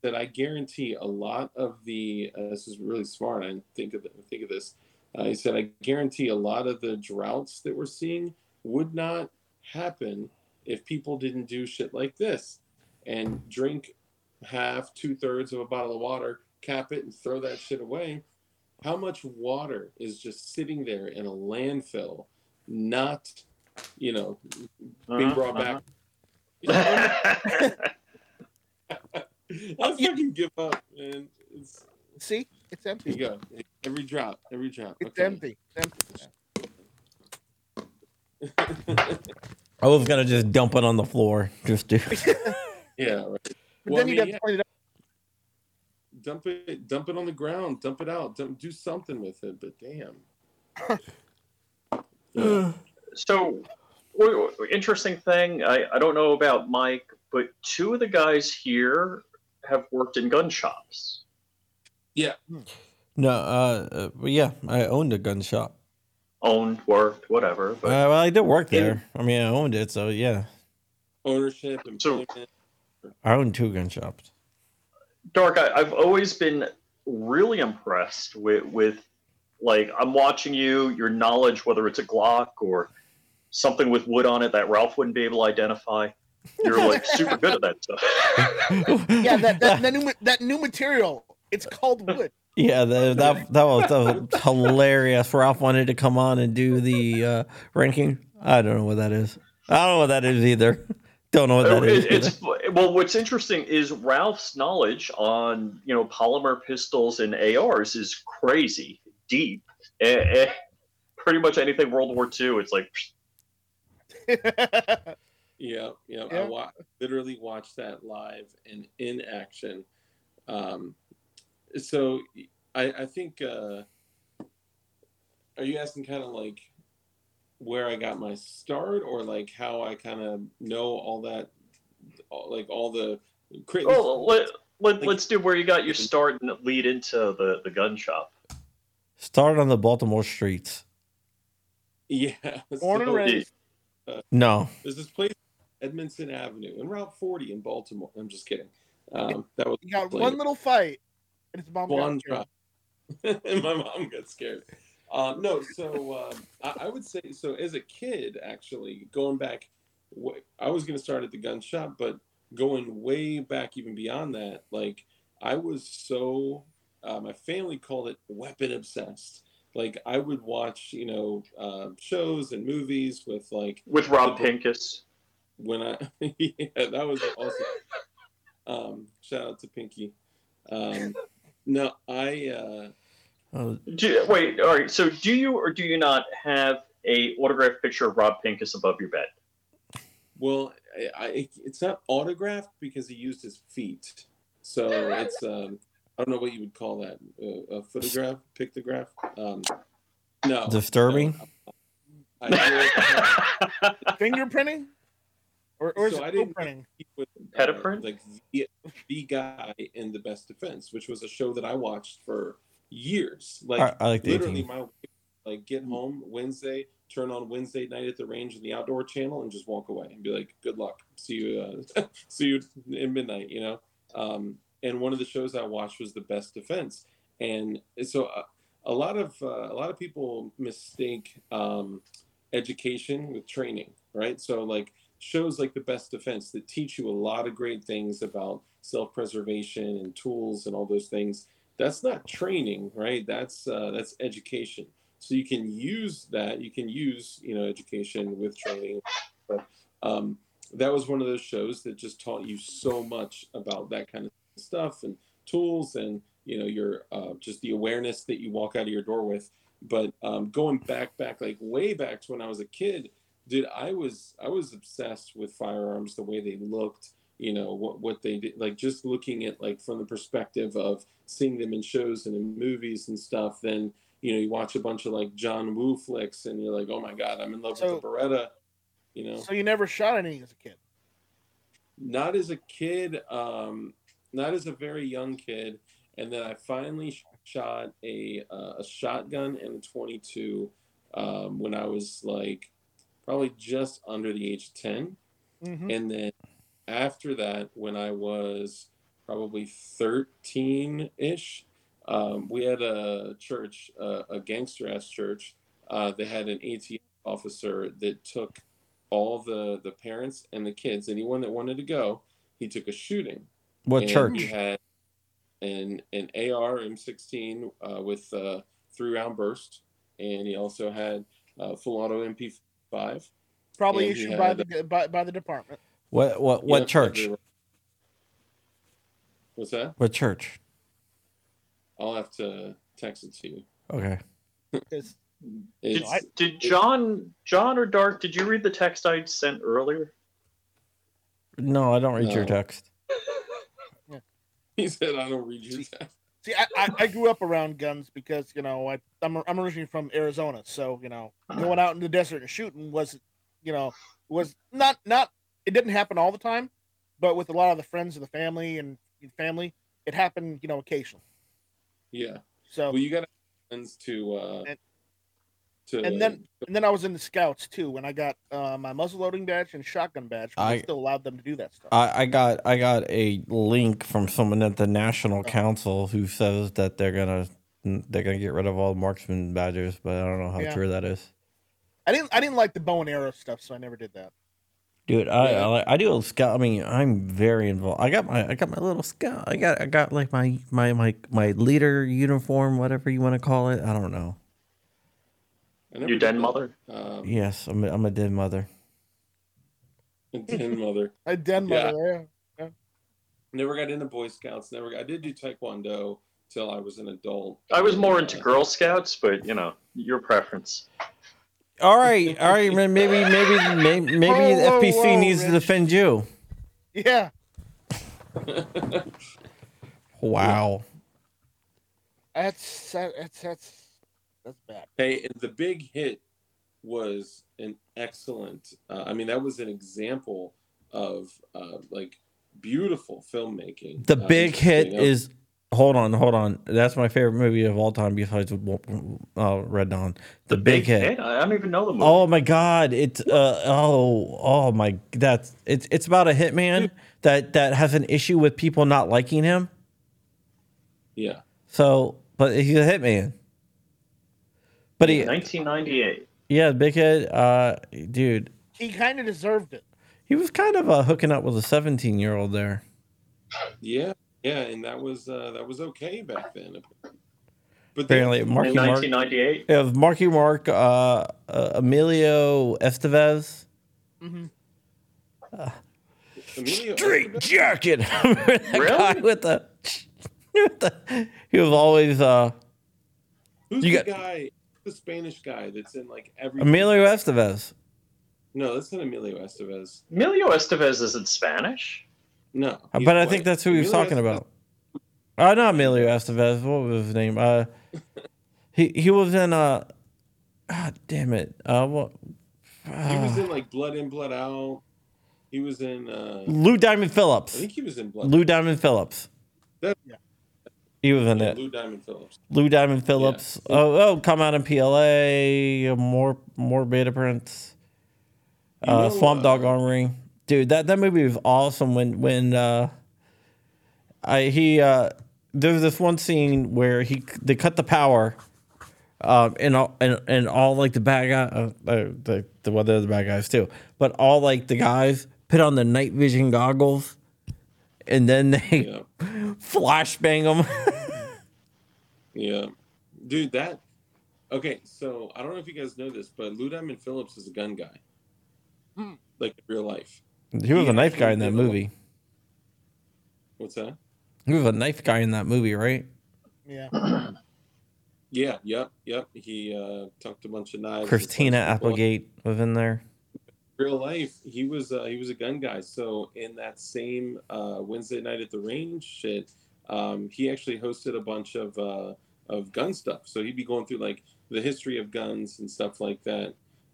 Speaker 5: That I guarantee a lot of the uh, this is really smart. I think of think of this. Uh, he said, I guarantee a lot of the droughts that we're seeing would not happen if people didn't do shit like this and drink half, two thirds of a bottle of water, cap it, and throw that shit away. How much water is just sitting there in a landfill, not, you know, being
Speaker 3: Uh-huh,
Speaker 5: brought back?
Speaker 3: uh-huh.
Speaker 5: I fucking give up, man. It's,
Speaker 4: See, it's
Speaker 5: here
Speaker 4: empty.
Speaker 5: you go. Every drop, every drop.
Speaker 4: It's
Speaker 5: Okay.
Speaker 4: empty. It's empty.
Speaker 1: I was gonna just dump it on the floor, just to.
Speaker 5: yeah, right.
Speaker 4: But
Speaker 5: Well,
Speaker 4: then
Speaker 5: I
Speaker 4: you'd
Speaker 5: mean,
Speaker 4: have
Speaker 5: yeah.
Speaker 4: to point it out.
Speaker 5: dump it dump it on the ground dump it out dump, do something with it but damn Yeah.
Speaker 3: So, w- w- interesting thing. I, I don't know about Mike, but two of the guys here have worked in gun shops. Yeah.
Speaker 1: No, uh, uh, but yeah, I owned a gun shop.
Speaker 3: Owned, worked, whatever.
Speaker 1: Uh, well, I did work
Speaker 3: In-
Speaker 1: there. I mean, I owned it, so yeah,
Speaker 5: ownership
Speaker 3: So-
Speaker 1: I owned two gun shops.
Speaker 3: Dark, I, I've always been really impressed with, with, like, I'm watching you, your knowledge, whether it's a Glock or something with wood on it that Ralph wouldn't be able to identify. You're like super good at that stuff.
Speaker 4: Yeah, that that, that new that new material. It's called wood.
Speaker 1: Yeah, that that, that, was, that was hilarious. Ralph wanted to come on and do the uh, ranking. I don't know what that is. I don't know what that is either. Don't know what that is.
Speaker 3: It- it's well. What's interesting is Ralph's knowledge on you know polymer pistols and ARs is crazy deep. Eh, eh, pretty much anything World War II, it's like
Speaker 5: yeah yeah, i
Speaker 4: Yeah.
Speaker 5: wa- literally watched that live and in action um so i i think uh are you asking kind of like where i got my start or like how i kind of know all that like all the cra-
Speaker 3: oh let, let, let's do where you got your start and lead into the the gun shop.
Speaker 1: Start on the Baltimore streets.
Speaker 5: yeah
Speaker 4: Born and
Speaker 5: so-
Speaker 1: No,
Speaker 5: There's this place, Edmondson Avenue, and Route 40 in Baltimore. I'm just kidding. Um, that was
Speaker 4: You got one little fight, and it's bomb
Speaker 5: one drop, and my mom got scared. Uh, no, so um, I, I would say so. As a kid, actually, going back, I was going to start at the gun shop, but going way back, even beyond that, like I was so. Uh, my family called it weapon obsessed. Like I would watch, you know, uh, shows and movies with like
Speaker 3: With Rob Pincus.
Speaker 5: when I yeah, that was awesome. Um, shout out to Pinky. Um, no, I uh,
Speaker 1: Uh,
Speaker 3: Do wait, all right. So do you or do you not have a autographed picture of Rob Pincus above your bed?
Speaker 5: well, I, I it's not autographed because he used his feet, so it's um, I don't know what you would call that uh, a photograph, pictograph. Um, no,
Speaker 1: disturbing.
Speaker 5: no. I did have-
Speaker 4: Fingerprinting, or or is
Speaker 5: So
Speaker 4: it
Speaker 5: I didn't-
Speaker 4: printing?
Speaker 5: he was,
Speaker 3: Pediprint?
Speaker 5: like the, the guy in the Best Defense, which was a show that I watched for years. Like
Speaker 1: I, I like the
Speaker 5: literally
Speaker 1: 18.
Speaker 5: my like get home Wednesday, turn on Wednesday night at the range in the outdoor channel, and just walk away and be like, "Good luck, see you, uh, see you in midnight." You know. Um, and one of the shows I watched was The Best Defense, and so uh, a lot of uh, a lot of people mistake um, education with training, right? So like shows like The Best Defense that teach you a lot of great things about self-preservation and tools and all those things. That's not training, right? That's uh, that's education. So you can use that. You can use you know education with training, but um, that was one of those shows that just taught you so much about that kind of stuff and tools and you know your uh, just the awareness that you walk out of your door with. But um, going back, back like way back to when I was a kid, dude, I was I was obsessed with firearms, the way they looked, you know what what they did, like just looking at like from the perspective of seeing them in shows and in movies and stuff. Then you know you watch a bunch of like John Woo flicks, and you're like, oh my god, I'm in love
Speaker 4: So-
Speaker 5: with the Beretta. You know,
Speaker 4: So you never shot any as a kid.
Speaker 5: not as a kid, um, not as a very young kid, and then I finally shot a uh, a shotgun and a 22 um, when I was like probably just under the age of 10,
Speaker 4: Mm-hmm.
Speaker 5: and then after that, when I was probably 13 ish, um, we had a church, uh, a gangster ass church. Uh, they had an ATF officer that took all the the parents and the kids, anyone that wanted to go. He took a shooting.
Speaker 1: What
Speaker 5: and
Speaker 1: church?
Speaker 5: He had an an AR M16 uh, with uh, three round burst, and he also had uh, full auto MP5.
Speaker 4: Probably
Speaker 5: And he
Speaker 4: issued by
Speaker 5: had-
Speaker 4: the by, by the department.
Speaker 1: What what what
Speaker 5: Yeah,
Speaker 1: church?
Speaker 5: What's that?
Speaker 1: What church?
Speaker 5: I'll have to text it to you.
Speaker 1: Okay.
Speaker 4: 'Cause
Speaker 3: Did,
Speaker 5: It's,
Speaker 3: did John, John or Dark? Did you read the text I sent earlier?
Speaker 1: No, I don't read your text.
Speaker 5: He said, "I don't read your
Speaker 4: See- See, I, I, I grew up around guns because you know I I'm, I'm originally from Arizona, so you know going out in the desert and shooting was, you know, was not not it didn't happen all the time, but with a lot of the friends of the family and family, it happened you know occasionally.
Speaker 5: Yeah.
Speaker 4: So
Speaker 5: Well, you got friends to uh,
Speaker 4: And-
Speaker 5: to
Speaker 4: and then and then I was in the scouts too when I got uh, my muzzle loading badge and shotgun badge. But
Speaker 1: I-
Speaker 4: they still allowed them to do that stuff.
Speaker 1: I, I got I got a link from someone at the National Council who says that they're gonna they're gonna get rid of all marksman badges, but I don't know how
Speaker 4: Yeah.
Speaker 1: true that is.
Speaker 4: I didn't I didn't like the bow and arrow stuff, so I never did that.
Speaker 1: Dude, I,
Speaker 5: Yeah.
Speaker 1: I I do a scout. I mean, I'm very involved. I got my I got my little scout. I got I got like my my my my leader uniform, whatever you want to call it. I don't know.
Speaker 5: I never
Speaker 3: Your
Speaker 5: dead
Speaker 3: mother?
Speaker 5: Um,
Speaker 1: Yes, I'm a, I'm a dead mother.
Speaker 5: den mother.
Speaker 4: I den
Speaker 5: Yeah.
Speaker 4: mother. Yeah.
Speaker 5: Never got into Boy Scouts. Never. I did do Taekwondo till I was an adult.
Speaker 3: I was more into Girl Scouts, but you know, your preference.
Speaker 1: All right, all right, man. Maybe maybe maybe, maybe
Speaker 4: Whoa,
Speaker 1: the
Speaker 4: whoa,
Speaker 1: FPC
Speaker 4: whoa,
Speaker 1: needs to defend you.
Speaker 4: Yeah.
Speaker 1: Wow.
Speaker 4: That's that's that's that's bad.
Speaker 5: Hey, and the big hit was an excellent. Uh, I mean, that was an example of uh, like beautiful filmmaking.
Speaker 1: The
Speaker 5: Uh,
Speaker 1: big hit
Speaker 5: you
Speaker 1: is. Hold on, hold on. That's my favorite movie of all time besides uh, Red Dawn. The, big, hit.
Speaker 3: I don't even know the movie.
Speaker 1: Oh my god! It's uh oh oh my that's it's it's about a hitman that that has an issue with people not liking him.
Speaker 5: Yeah,
Speaker 1: So, but he's a hitman. But he
Speaker 3: 1998.
Speaker 1: yeah, big hit. Uh, dude,
Speaker 4: He kind of deserved it.
Speaker 1: he was kind of uh, hooking up with a seventeen year old there.
Speaker 5: yeah, yeah, and that was uh, that was okay back then. But
Speaker 1: Apparently,
Speaker 5: then,
Speaker 1: Marky
Speaker 3: In
Speaker 1: Mark.
Speaker 3: 1998.
Speaker 1: It was Marky Mark, uh, uh, Emilio Estevez.
Speaker 4: Mm-hmm.
Speaker 5: Emilio
Speaker 1: Straight
Speaker 5: Estevez-
Speaker 1: jacket. that
Speaker 3: Really?
Speaker 1: guy with the, with the. He was always uh,
Speaker 5: Who's
Speaker 1: You
Speaker 5: the
Speaker 1: got-
Speaker 5: guy? The Spanish guy that's in like every.
Speaker 1: Emilio Estevez.
Speaker 5: No, that's not Emilio Estevez.
Speaker 3: Emilio Estevez isn't Spanish.
Speaker 5: No, he's
Speaker 1: but I think that's who he was talking
Speaker 5: Estevez-
Speaker 1: about. Uh, not Emilio Estevez. What was his name? Uh, he he was in uh, God damn it. Uh, what?
Speaker 5: He was
Speaker 1: Uh,
Speaker 5: in like Blood In, Blood Out. He was in. uh
Speaker 1: Lou Diamond Phillips.
Speaker 5: I think he was in Blood.
Speaker 1: Lou Diamond Phillips. He was in it.
Speaker 5: Lou Diamond Phillips.
Speaker 1: Lou Diamond Phillips.
Speaker 5: Yeah.
Speaker 1: Oh, oh, come out in PLA. More, more Beta
Speaker 5: prints.
Speaker 1: Uh,
Speaker 5: know,
Speaker 1: Swamp Dog
Speaker 5: uh,
Speaker 1: Armory. Dude, that, that movie was awesome. When when uh, I he uh, there was this one scene where he they cut the power. Um, and all and, and all like the bad guy, uh, uh, the the well, they're the bad guys too, but all like the guys put on the night vision goggles, and then they
Speaker 5: Yeah.
Speaker 1: flashbang them.
Speaker 5: Yeah, dude, that. Okay, so I don't know if you guys know this, but Lou Diamond Phillips is a gun guy,
Speaker 4: Hmm.
Speaker 5: like in real life.
Speaker 1: He was
Speaker 5: He
Speaker 1: a knife guy in that
Speaker 5: did a
Speaker 1: movie.
Speaker 5: What's that?
Speaker 1: He was a knife guy in that movie, right?
Speaker 4: Yeah.
Speaker 5: Yeah, yep, yep. He uh, tucked a bunch of knives.
Speaker 1: Christina. Applegate was in there.
Speaker 5: Real life, he was uh, he was a gun guy. So in that same uh, Wednesday night at the range shit, um, he actually hosted a bunch of uh, of gun stuff. So he'd be going through like the history of guns and stuff like that.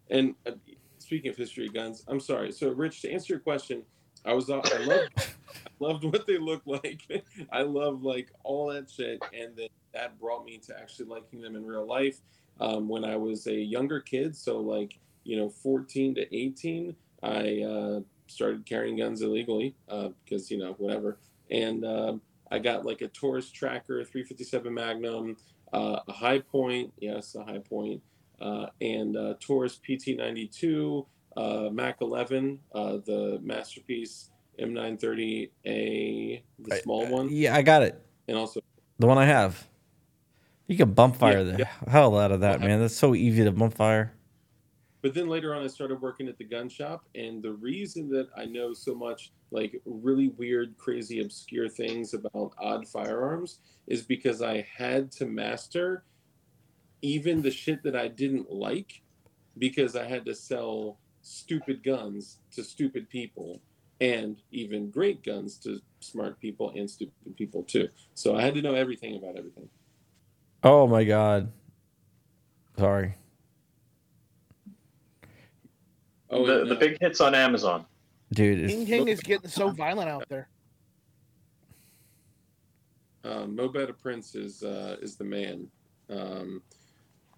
Speaker 5: And uh, speaking of history of guns, I'm sorry. So Rich, to answer your question, I was uh, I loved I loved what they look like. I love like all that shit, and then that brought me to actually liking them in real life. Um, when I was a younger kid, so like you know, 14 to 18, I uh, started carrying guns illegally uh, because you know whatever, and um I got like a Taurus Tracker 357 Magnum, uh, a Hi-Point, yes, a Hi-Point, uh, and uh, Taurus PT92, uh, Mac 11, uh, the masterpiece M930A, the small one,
Speaker 1: Yeah, I got it.
Speaker 5: and also
Speaker 1: The one I have. You can bump fire
Speaker 5: Yeah,
Speaker 1: the
Speaker 5: yeah.
Speaker 1: hell out of that, man. That's so easy to bump fire.
Speaker 5: But then later on, I started working at the gun shop, and the reason that I know so much, like really weird, crazy, obscure things about odd firearms, is because I had to master even the shit that I didn't like, because I had to sell stupid guns to stupid people, and even great guns to smart people and stupid people too. So I had to know everything about everything.
Speaker 1: Oh my god. Sorry.
Speaker 5: Oh,
Speaker 3: the,
Speaker 5: and,
Speaker 3: the
Speaker 5: uh,
Speaker 3: big hits on Amazon.
Speaker 1: Dude,
Speaker 4: King King is getting so violent out there.
Speaker 5: um, Mobetta Prince is uh, is the man. Um,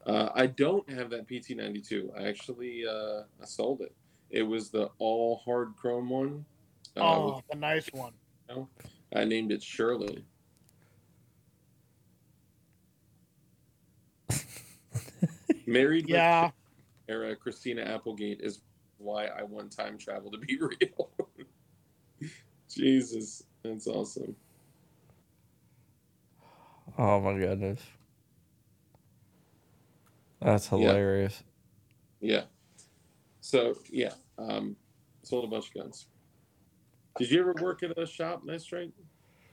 Speaker 5: uh, I don't have that PT92. I actually uh, I sold it. It was the all hard chrome one. Uh,
Speaker 4: Oh, the nice one.
Speaker 5: I named it Shirley. Married
Speaker 4: Yeah.
Speaker 5: era Christina Applegate is why I want time travel to be real. Jesus, that's awesome.
Speaker 1: oh my goodness. That's hilarious.
Speaker 5: Yeah. So yeah, um, sold a bunch of guns. Did you ever work at a shop, Nice Strike?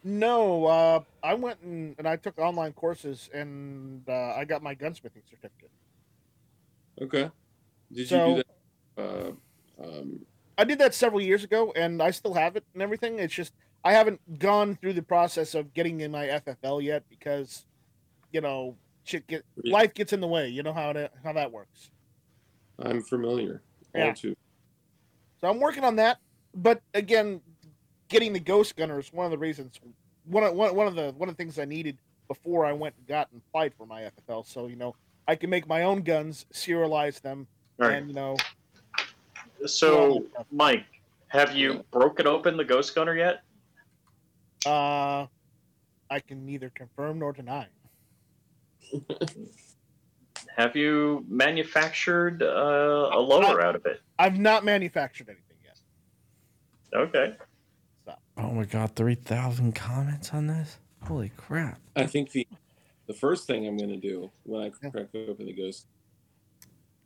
Speaker 4: No, uh, I went and, and I took online courses and uh, I got my gunsmithing certificate.
Speaker 5: Okay. Did
Speaker 4: So-
Speaker 5: you do that? Uh, um,
Speaker 4: I did that several years ago and I still have it and everything. It's just I haven't gone through the process of getting in my FFL yet because, you know, shit get
Speaker 5: Yeah.
Speaker 4: life gets in the way. You know how that how that works.
Speaker 5: I'm familiar.
Speaker 4: Yeah.
Speaker 5: too.
Speaker 4: So I'm working on that. But again, getting the ghost gunner is one of the reasons. One of one, one of the one of the things I needed before I went and got and applied for my FFL. So you know, I can make my own guns, serialize them,
Speaker 3: right.
Speaker 4: and you know,
Speaker 3: So, Mike, have you broken open the Ghost Gunner yet?
Speaker 4: uh, I can neither confirm nor deny.
Speaker 3: Have you manufactured uh, a lower out of it?
Speaker 4: I've not manufactured anything yet.
Speaker 3: Okay.
Speaker 1: Oh my god, 3,000 comments on this? Holy crap.
Speaker 5: I think the the first thing I'm going to do when I crack open the ghost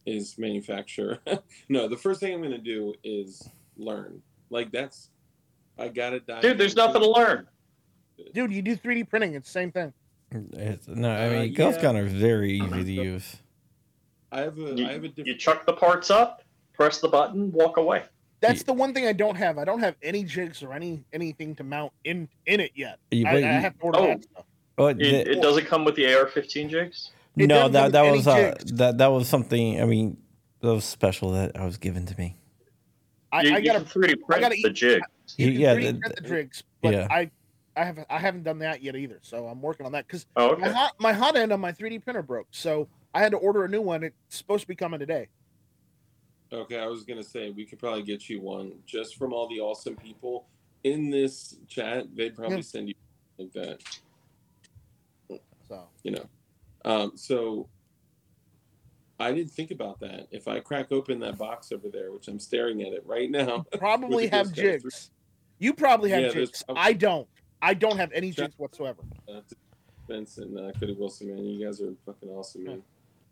Speaker 5: is manufacture. no, the first thing I'm going to do is learn. Like that's I got to die.
Speaker 3: Dude, there's nothing to learn.
Speaker 4: Dude, you do 3D printing, it's the same thing.
Speaker 1: It's, no, I
Speaker 5: Uh,
Speaker 1: mean, Ghost
Speaker 5: yeah.
Speaker 1: Gunner is very easy to use.
Speaker 5: I have a
Speaker 3: You,
Speaker 5: I have a
Speaker 3: you chuck the parts up, press the button, walk away.
Speaker 4: That's
Speaker 1: Ye-
Speaker 4: the one thing I don't have. I don't have any jigs or any anything to mount in in it yet.
Speaker 1: You-
Speaker 4: I,
Speaker 1: but
Speaker 4: I have to order
Speaker 3: Oh.
Speaker 4: that stuff.
Speaker 1: But
Speaker 3: It,
Speaker 1: the-
Speaker 3: it doesn't come with the AR-15 jigs.
Speaker 4: It
Speaker 1: no, that that was uh, that that was something. I mean, that was special that I was given to me.
Speaker 4: I,
Speaker 3: you,
Speaker 4: I gotta
Speaker 3: pretty 3D
Speaker 4: gotta
Speaker 3: the
Speaker 4: eat-
Speaker 3: jig.
Speaker 4: you
Speaker 1: Yeah,
Speaker 4: can
Speaker 1: the-
Speaker 4: 3D print the jigs, but
Speaker 1: yeah.
Speaker 4: I I haven't I haven't done that yet either. So I'm working on that because
Speaker 3: Oh,
Speaker 4: my hot my hot end on my 3D printer broke. So I had to order a new one. It's supposed to be coming today.
Speaker 5: Okay, I was gonna say we could probably get you one just from all the awesome people in this chat. They'd probably
Speaker 4: Yeah.
Speaker 5: send you like that,
Speaker 4: So
Speaker 5: you know. Um, so I didn't think about that. If I crack open that box over there, which I'm staring at it right now,
Speaker 4: probably have
Speaker 5: Ghost Gunner
Speaker 4: jigs. You probably have
Speaker 5: Yeah,
Speaker 4: jigs.
Speaker 5: probably-
Speaker 4: I don't. I don't have any
Speaker 5: Check.
Speaker 4: jigs whatsoever.
Speaker 5: uh, Vince and uh, Cody Wilson, man, you guys are fucking awesome, man.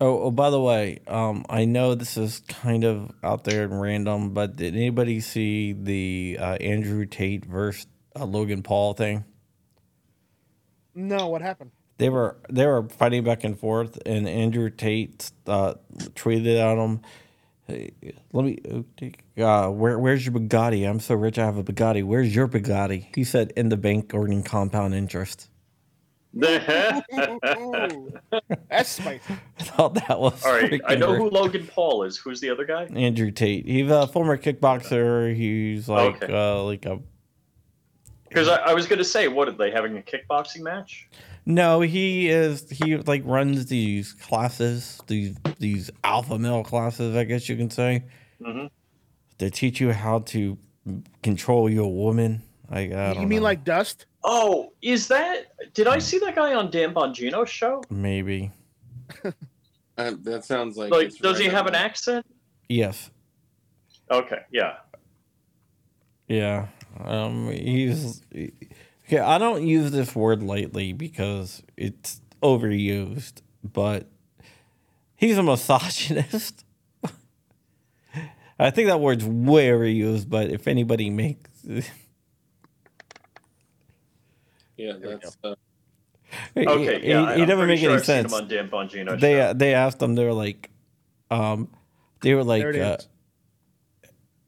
Speaker 1: Oh, oh, by the way, um, I know this is kind of out there and random, but did anybody see the uh, Andrew Tate versus uh, Logan Paul thing?
Speaker 4: No, what happened?
Speaker 1: They were they were fighting back and forth, and Andrew Tate uh, tweeted at him, hey, "Let me, uh, where where's your Bugatti? I'm so rich, I have a Bugatti. Where's your Bugatti?" He said, "In the bank earning compound interest."
Speaker 4: That's spicy.
Speaker 1: I thought that was
Speaker 3: All right, I know
Speaker 1: great.
Speaker 3: who Logan Paul is. Who's the other guy?
Speaker 1: Andrew Tate. He's a former kickboxer. He's like
Speaker 3: Okay.
Speaker 1: uh, like a
Speaker 3: Because I, I was going to say, what are they having a kickboxing match?
Speaker 1: No. He is he like runs these classes, these these alpha male classes, I guess you can say,
Speaker 3: hmm
Speaker 1: to teach you how to control your woman. Like I don't
Speaker 4: You mean
Speaker 1: know.
Speaker 4: like dust?
Speaker 3: Oh, is that? Did I see that guy on Dan Bongino's show?
Speaker 1: maybe
Speaker 5: Uh, that sounds like.
Speaker 3: Like,
Speaker 5: it's
Speaker 3: does he have
Speaker 5: up
Speaker 3: an
Speaker 5: my-
Speaker 3: accent?
Speaker 1: yes,
Speaker 3: Okay, yeah.
Speaker 1: yeah. Um, he's okay. I don't use this word lightly because it's overused, but he's a misogynist. I think that word's way overused, but if anybody makes
Speaker 5: Yeah, that's. Uh,
Speaker 3: Okay,
Speaker 1: he,
Speaker 3: yeah.
Speaker 1: he
Speaker 3: I'm pretty
Speaker 1: make
Speaker 3: sure
Speaker 1: any
Speaker 3: I've seen
Speaker 1: sense.
Speaker 3: him on Dan Bongino's
Speaker 1: They
Speaker 3: show.
Speaker 1: they asked him. They were like, um, they were like, uh,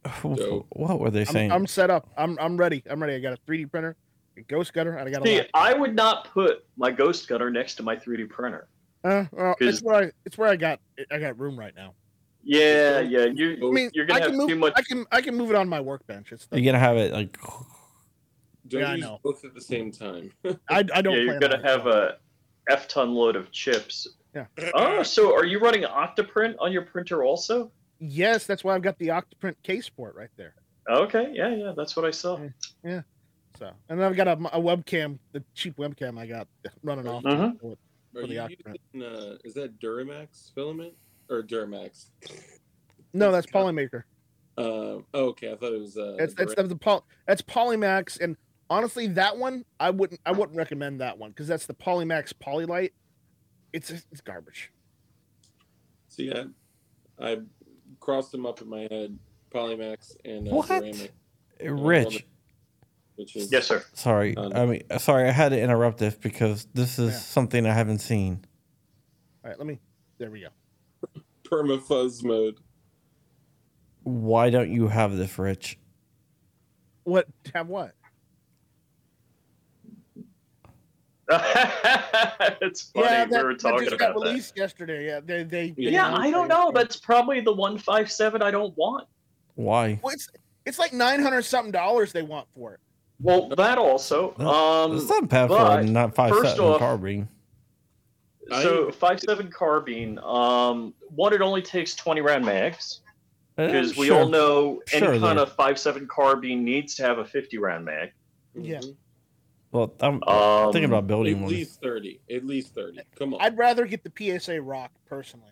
Speaker 4: is.
Speaker 1: What were they
Speaker 4: I'm,
Speaker 1: saying?
Speaker 4: I'm set up. I'm I'm ready. I'm ready. I got a 3D printer, a ghost gunner, and I got
Speaker 3: See. I would not put my ghost gunner next to my 3D printer.
Speaker 4: Uh, well, it's
Speaker 3: 'cause-
Speaker 4: where I it's where I got I got room right now.
Speaker 3: Yeah, yeah. You,
Speaker 4: I mean,
Speaker 3: you're gonna
Speaker 4: can
Speaker 3: have
Speaker 4: move.
Speaker 3: too much.
Speaker 4: I can I can move it on my workbench. It's
Speaker 1: You're gonna have it like
Speaker 5: don't
Speaker 4: Yeah, I
Speaker 5: use
Speaker 4: know.
Speaker 5: both at the same time.
Speaker 4: I, I don't.
Speaker 3: Yeah, you're gonna
Speaker 4: on it,
Speaker 3: have a f ton load of chips.
Speaker 4: Yeah.
Speaker 3: Oh, so are you running Octoprint on your printer also?
Speaker 4: Yes, that's why I've got the Octoprint case port right there.
Speaker 3: Okay, yeah, yeah, that's what I saw.
Speaker 4: So, and then I've got a, a webcam, the cheap webcam I got running off. To it. For the
Speaker 5: you using, uh, is that Duramax filament or Duramax?
Speaker 4: No, that's Polymaker.
Speaker 5: Uh, oh, okay, I thought it was. Uh,
Speaker 4: That's that's
Speaker 5: Duramax.
Speaker 4: the poly, that's Polymax, and honestly, that one I wouldn't I wouldn't recommend that one because that's the Polymax Polylite. It's it's garbage.
Speaker 5: See, I, I crossed them up in my head. Polymax and uh,
Speaker 1: What?
Speaker 5: Duramax,
Speaker 1: Rich.
Speaker 5: Which is
Speaker 3: Yes, sir.
Speaker 1: Sorry,
Speaker 5: Um,
Speaker 1: I mean, sorry, I had to interrupt this because this is
Speaker 4: Yeah.
Speaker 1: something I haven't seen.
Speaker 4: All right, let me. There we go.
Speaker 5: perma fuzz mode.
Speaker 1: Why don't you have this, Rich?
Speaker 4: What have what?
Speaker 3: it's funny.
Speaker 4: yeah,
Speaker 3: we were talking
Speaker 4: just got
Speaker 3: about that.
Speaker 4: released yesterday. Yeah, they they. they
Speaker 3: Yeah, I don't know.
Speaker 4: yesterday.
Speaker 3: That's probably the one five seven I don't want.
Speaker 1: Why?
Speaker 4: Well, it's it's like nine hundred something dollars they want for it.
Speaker 3: Well, that also. Um,
Speaker 1: it's not bad for not five
Speaker 3: first
Speaker 1: seven
Speaker 3: off-
Speaker 1: carbine.
Speaker 3: so five seven carbine. Um, one, it only takes twenty round mags
Speaker 1: Uh,
Speaker 3: because we
Speaker 1: sure.
Speaker 3: all know any
Speaker 1: Sure,
Speaker 3: kind of five seven carbine needs to have a fifty round mag.
Speaker 4: Yeah.
Speaker 5: Mhm.
Speaker 1: Well, I'm
Speaker 3: Um,
Speaker 1: thinking about building
Speaker 5: At
Speaker 1: one.
Speaker 5: least thirty. At least thirty. Come on.
Speaker 4: I'd rather get the PSA Rock personally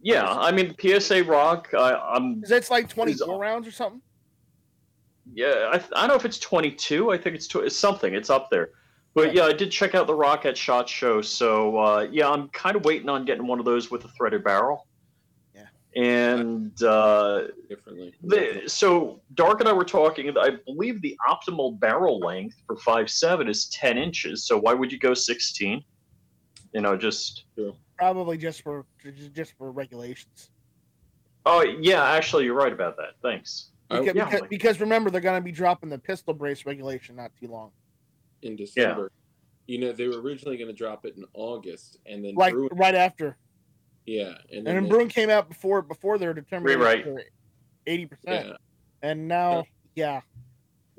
Speaker 3: Yeah, I mean PSA Rock. I, I'm
Speaker 4: because it's like twenty
Speaker 3: Is-
Speaker 4: four rounds or something.
Speaker 3: Yeah, I, I don't know if it's 22. I think it's, tw- it's something. It's up there. But yeah, I did check out the Rock at Shot Show. So uh, yeah, I'm kind of waiting on getting one of those with a threaded barrel.
Speaker 4: Yeah.
Speaker 3: And uh,
Speaker 5: differently.
Speaker 3: the, so Dark and I were talking. I believe the optimal barrel length for five seven is 10 inches. So why would you go 16? You know, just
Speaker 4: Probably just for just for regulations.
Speaker 3: oh yeah, actually you're right about that. Thanks.
Speaker 5: I-
Speaker 4: Because,
Speaker 3: yeah.
Speaker 4: because, because remember they're going to be dropping the pistol brace regulation not too long.
Speaker 5: in December. yeah. You know, they were originally going to drop it in August, and then
Speaker 4: Like
Speaker 5: Bruen,
Speaker 4: right after,
Speaker 5: yeah, and
Speaker 4: and
Speaker 5: then
Speaker 4: then Bruen came out before before their determination
Speaker 3: Rewrite.
Speaker 4: for eighty percent,
Speaker 5: yeah,
Speaker 4: and now yeah,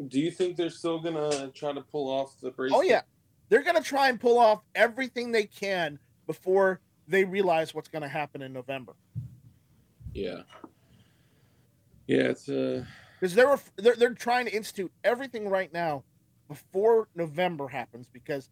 Speaker 5: Do you think they're still gonna try to pull off the brace?
Speaker 4: Oh yeah, they're gonna try and pull off everything they can before they realize what's gonna happen in November.
Speaker 5: Yeah. Yeah, it's uh
Speaker 4: Because they're, they're they're trying to institute everything right now before November happens because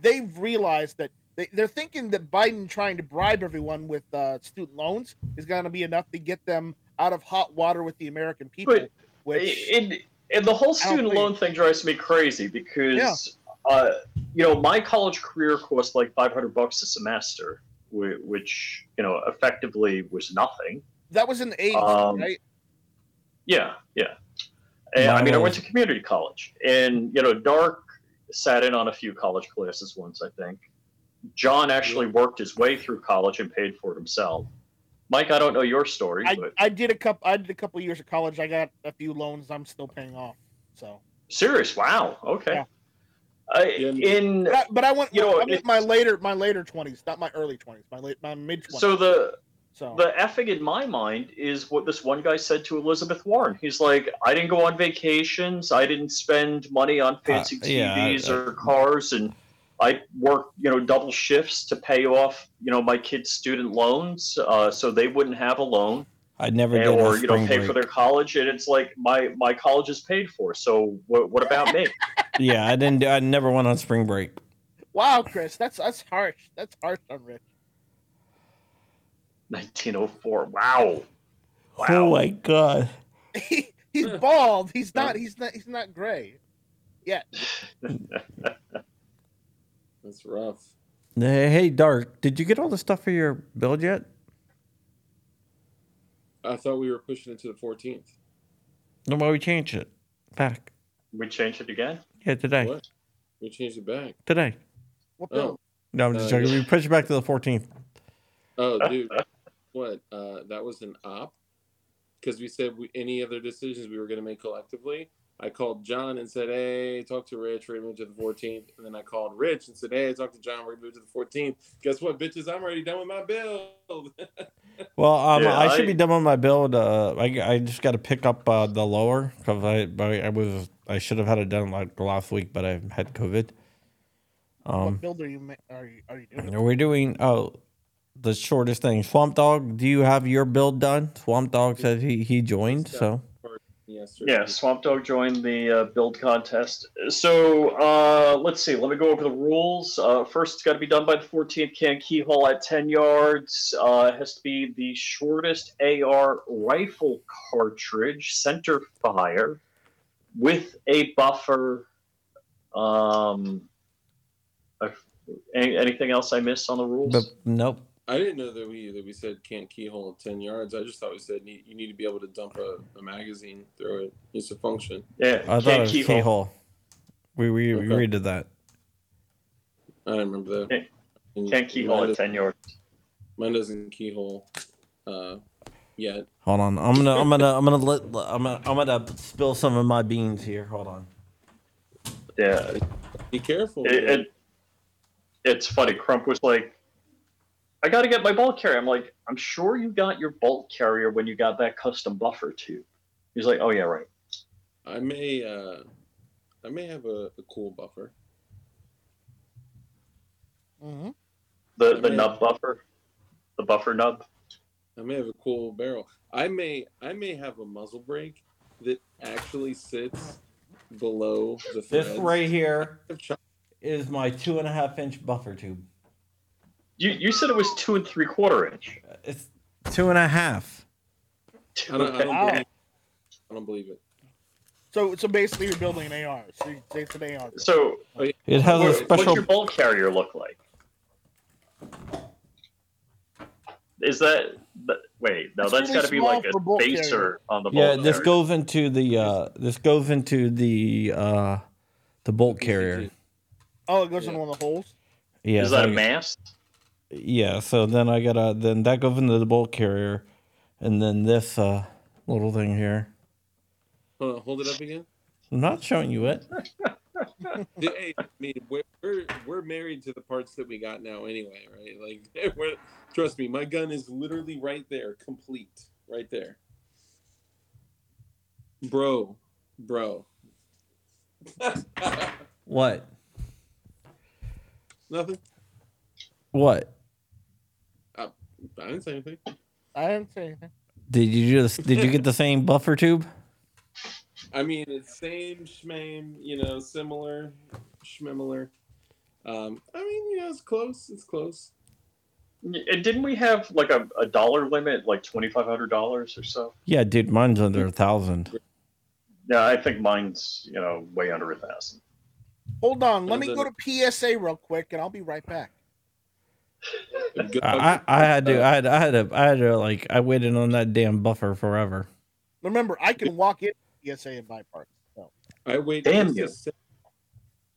Speaker 4: they've realized that they, they're thinking that Biden trying to bribe everyone with uh, student loans is going to be enough to get them out of hot water with the American people.
Speaker 3: But
Speaker 4: which
Speaker 3: and, and the whole
Speaker 4: I don't
Speaker 3: student
Speaker 4: think-
Speaker 3: loan thing drives me crazy because uh, you know my college career cost like 500 bucks a semester which you know effectively was nothing
Speaker 4: that was in the 80s,
Speaker 3: Um,
Speaker 4: right?
Speaker 3: Yeah yeah and, i mean i went to community college and you know dark sat in on a few college classes once i think john actually worked his way through college and paid for it himself mike i don't know your story
Speaker 4: I,
Speaker 3: but
Speaker 4: I did a couple. I did a couple years of college. I got a few loans. I'm still paying off. So,
Speaker 3: serious wow okay
Speaker 4: Yeah.
Speaker 3: I, in
Speaker 4: but I, but I went.
Speaker 3: You know,
Speaker 4: I went
Speaker 3: it's-
Speaker 4: my later my later 20s, not my early 20s. My late my mid 20s.
Speaker 3: so the
Speaker 4: so
Speaker 3: the effing in my mind is what this one guy said to Elizabeth Warren. He's like, I didn't go on vacations. I didn't spend money on fancy
Speaker 1: Uh, yeah,
Speaker 3: TVs
Speaker 1: I-
Speaker 3: or cars, and I worked, you know, double shifts to pay off, you know, my kids' student loans, uh, so they wouldn't have a loan,
Speaker 1: I'd never
Speaker 3: and,
Speaker 1: did a
Speaker 3: or you know, pay
Speaker 1: break.
Speaker 3: for their college. And it's like my my college is paid for. So what, what about me?
Speaker 1: yeah, I didn't. I never went on spring break.
Speaker 4: wow, Chris, that's that's harsh. That's harsh on Rich.
Speaker 3: 1904. Wow. Wow.
Speaker 1: Oh my god.
Speaker 4: He, he's bald. He's not. He's not. He's not gray. Yeah.
Speaker 5: that's rough.
Speaker 1: Hey, hey, Dark. Did you get all the stuff for your build yet?
Speaker 5: I thought we were pushing it to the fourteenth.
Speaker 1: No, why we changed it back?
Speaker 3: we changed it again.
Speaker 1: Yeah, today.
Speaker 5: What? We changed it back.
Speaker 1: Today.
Speaker 4: What
Speaker 5: Oh.
Speaker 1: No, I'm just
Speaker 5: Uh,
Speaker 1: joking. We pushed it back to the 14th.
Speaker 5: Oh, dude, what? Uh, that was an op because we said we, any other decisions we were going to make collectively. I called John and said, "Hey, talk to Rich. We're gonna move to the 14th." And then I called Rich and said, "Hey, talk to John. We're gonna move to the 14th." Guess what, bitches? I'm already done with my build.
Speaker 1: Well, um,
Speaker 3: Yeah,
Speaker 1: I should
Speaker 3: I-
Speaker 1: be done with my build. Uh, I, I just got to pick up uh, the lower because I, I I was I should have had it done like last week, but I had COVID. Um,
Speaker 4: what build are you ma- are you are you doing?
Speaker 1: we're doing oh the shortest thing. Swamp Dog, do you have your build done? Swamp Dog said he he joined, so
Speaker 5: Yesterday.
Speaker 3: Yeah, Swamp Dog joined the uh, build contest. So uh, let's see. Let me go over the rules. Uh, first, it's got to be done by the 14th. Can keyhole at 10 yards. Uh, it has to be the shortest AR rifle cartridge, center fire, with a buffer. Um, I- anything else I missed on the rules?
Speaker 1: but nope.
Speaker 5: I didn't know that we that we said can't keyhole at 10 yards. I just thought we said need, you need to be able to dump a, a magazine through it. It's a function.
Speaker 3: yeah,
Speaker 1: I thought it
Speaker 3: can't
Speaker 1: was
Speaker 3: keyhole.
Speaker 1: keyhole. We we
Speaker 5: Okay.
Speaker 1: agreed to that.
Speaker 5: I remember that.
Speaker 3: Can't-
Speaker 5: And
Speaker 3: Can't keyhole at 10 yards.
Speaker 5: Mine doesn't keyhole uh, yet.
Speaker 1: Hold on, I'm gonna I'm gonna I'm gonna let I'm gonna I'm gonna spill some of my beans here. Hold on.
Speaker 3: Yeah,
Speaker 5: Be careful.
Speaker 3: it, it, it's funny. Crump was like, "I got to get my bolt carrier." I'm like, "I'm sure you got your bolt carrier when you got that custom buffer too." He's like, "Oh yeah, right."
Speaker 5: I may uh, I may have a, a cool buffer.
Speaker 4: hmm
Speaker 3: The the
Speaker 5: mean-
Speaker 3: nub buffer, the buffer nub.
Speaker 5: I may have a cool barrel. I may I may have a muzzle brake that actually sits below the
Speaker 1: This right here
Speaker 5: I've tried-
Speaker 1: is my two and a half inch buffer tube.
Speaker 3: You you said it was two and three quarter inch.
Speaker 1: It's two and a half.
Speaker 5: I don't, I don't
Speaker 4: Wow.
Speaker 5: believe I don't believe it.
Speaker 4: So so basically you're building an AR. So you- it's an AR.
Speaker 3: So
Speaker 1: It has
Speaker 3: what,
Speaker 1: a
Speaker 3: what's
Speaker 1: special.
Speaker 3: your bolt carrier look like? Is that? that wait, no,
Speaker 4: It's
Speaker 3: that's
Speaker 4: really
Speaker 3: got to be
Speaker 4: small
Speaker 3: like a
Speaker 4: for bolt
Speaker 3: spacer
Speaker 4: carrier.
Speaker 3: on the bolt
Speaker 1: Yeah, this
Speaker 3: carrier.
Speaker 1: goes into the uh this goes into the uh the bolt carrier.
Speaker 4: Oh, it goes in
Speaker 5: Yeah.
Speaker 4: one of the holes.
Speaker 1: Yeah,
Speaker 3: Is
Speaker 1: so
Speaker 3: that a
Speaker 1: I-
Speaker 3: mast?
Speaker 1: Yeah. So then I gotta then that goes into the bolt carrier, and then this uh little thing here.
Speaker 5: Hold, on, hold it up again.
Speaker 1: I'm not showing you it.
Speaker 5: Hey, I mean, we're, we're we're married to the parts that we got now, anyway, right? Like, we're, trust me, my gun is literally right there, complete, right there. Bro, bro,
Speaker 1: What?
Speaker 5: Nothing.
Speaker 1: What?
Speaker 5: I didn't say anything.
Speaker 4: I didn't say anything.
Speaker 1: Did you just did you get the same buffer tube?
Speaker 5: I mean, it's same schmame, you know, similar, schmimilar. Um, I mean, you know, it's close. It's close.
Speaker 3: And didn't we have like a, a dollar limit, like twenty five hundred dollars or so?
Speaker 1: Yeah, dude, mine's under a thousand.
Speaker 3: Yeah, I think mine's you know way under a thousand.
Speaker 4: Hold on. Let me
Speaker 5: Sounds
Speaker 4: go to PSA real quick, and I'll be right back.
Speaker 5: Good
Speaker 1: I. I I had to I had I had to I had to like I waited on that damn buffer forever.
Speaker 4: Remember, I can walk in PSA and buy parts. So.
Speaker 5: I wait.
Speaker 3: Damn you.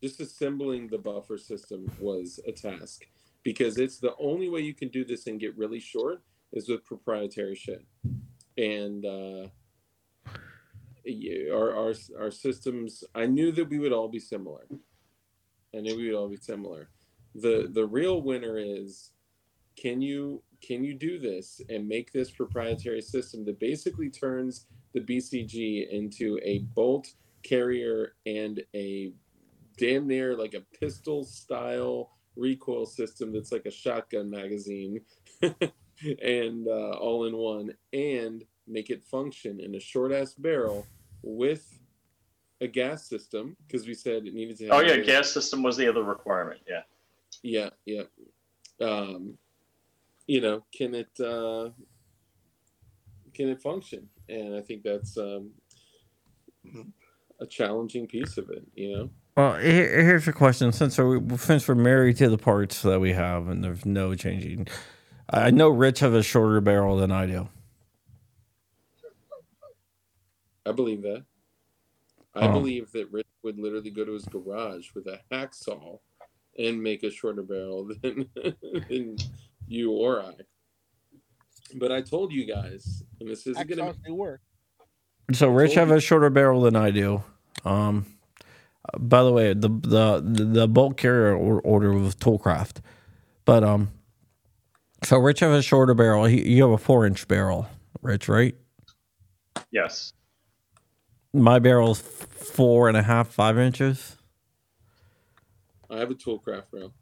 Speaker 5: Just assembling the buffer system was a task because it's the only way you can do this and get really short is with proprietary shit. And uh, yeah, our our our systems. I knew that we would all be similar. I knew we would all be similar. The The real winner is can you can you do this and make this proprietary system that basically turns the BCG into a bolt carrier and a damn near like a pistol style recoil system that's like a shotgun magazine and uh, all in one and make it function in a short ass barrel with a gas system because we said it needed to have
Speaker 3: Oh yeah, gas system was the other requirement. Yeah.
Speaker 5: Yeah yeah. Um you know can it uh can it function? And i think that's um a challenging piece of it you know?
Speaker 1: Well, here's a question: since we're since we're married to the parts that we have, and there's no changing, I know Rich has a shorter barrel than I do.
Speaker 5: i believe that. I
Speaker 1: Oh.
Speaker 5: believe that Rich would literally go to his garage with a hacksaw and make a shorter barrel than, than you or i but i told you guys and this isn't gonna
Speaker 4: work.
Speaker 1: So Rich have
Speaker 5: you.
Speaker 1: a shorter barrel than I do. Um, by the way, the the the bolt carrier order was Toolcraft, but um, so Rich have a shorter barrel. He, you have a four inch barrel, Rich, right?
Speaker 3: Yes.
Speaker 1: My barrel's four and a half, five inches.
Speaker 5: I have a toolcraft rail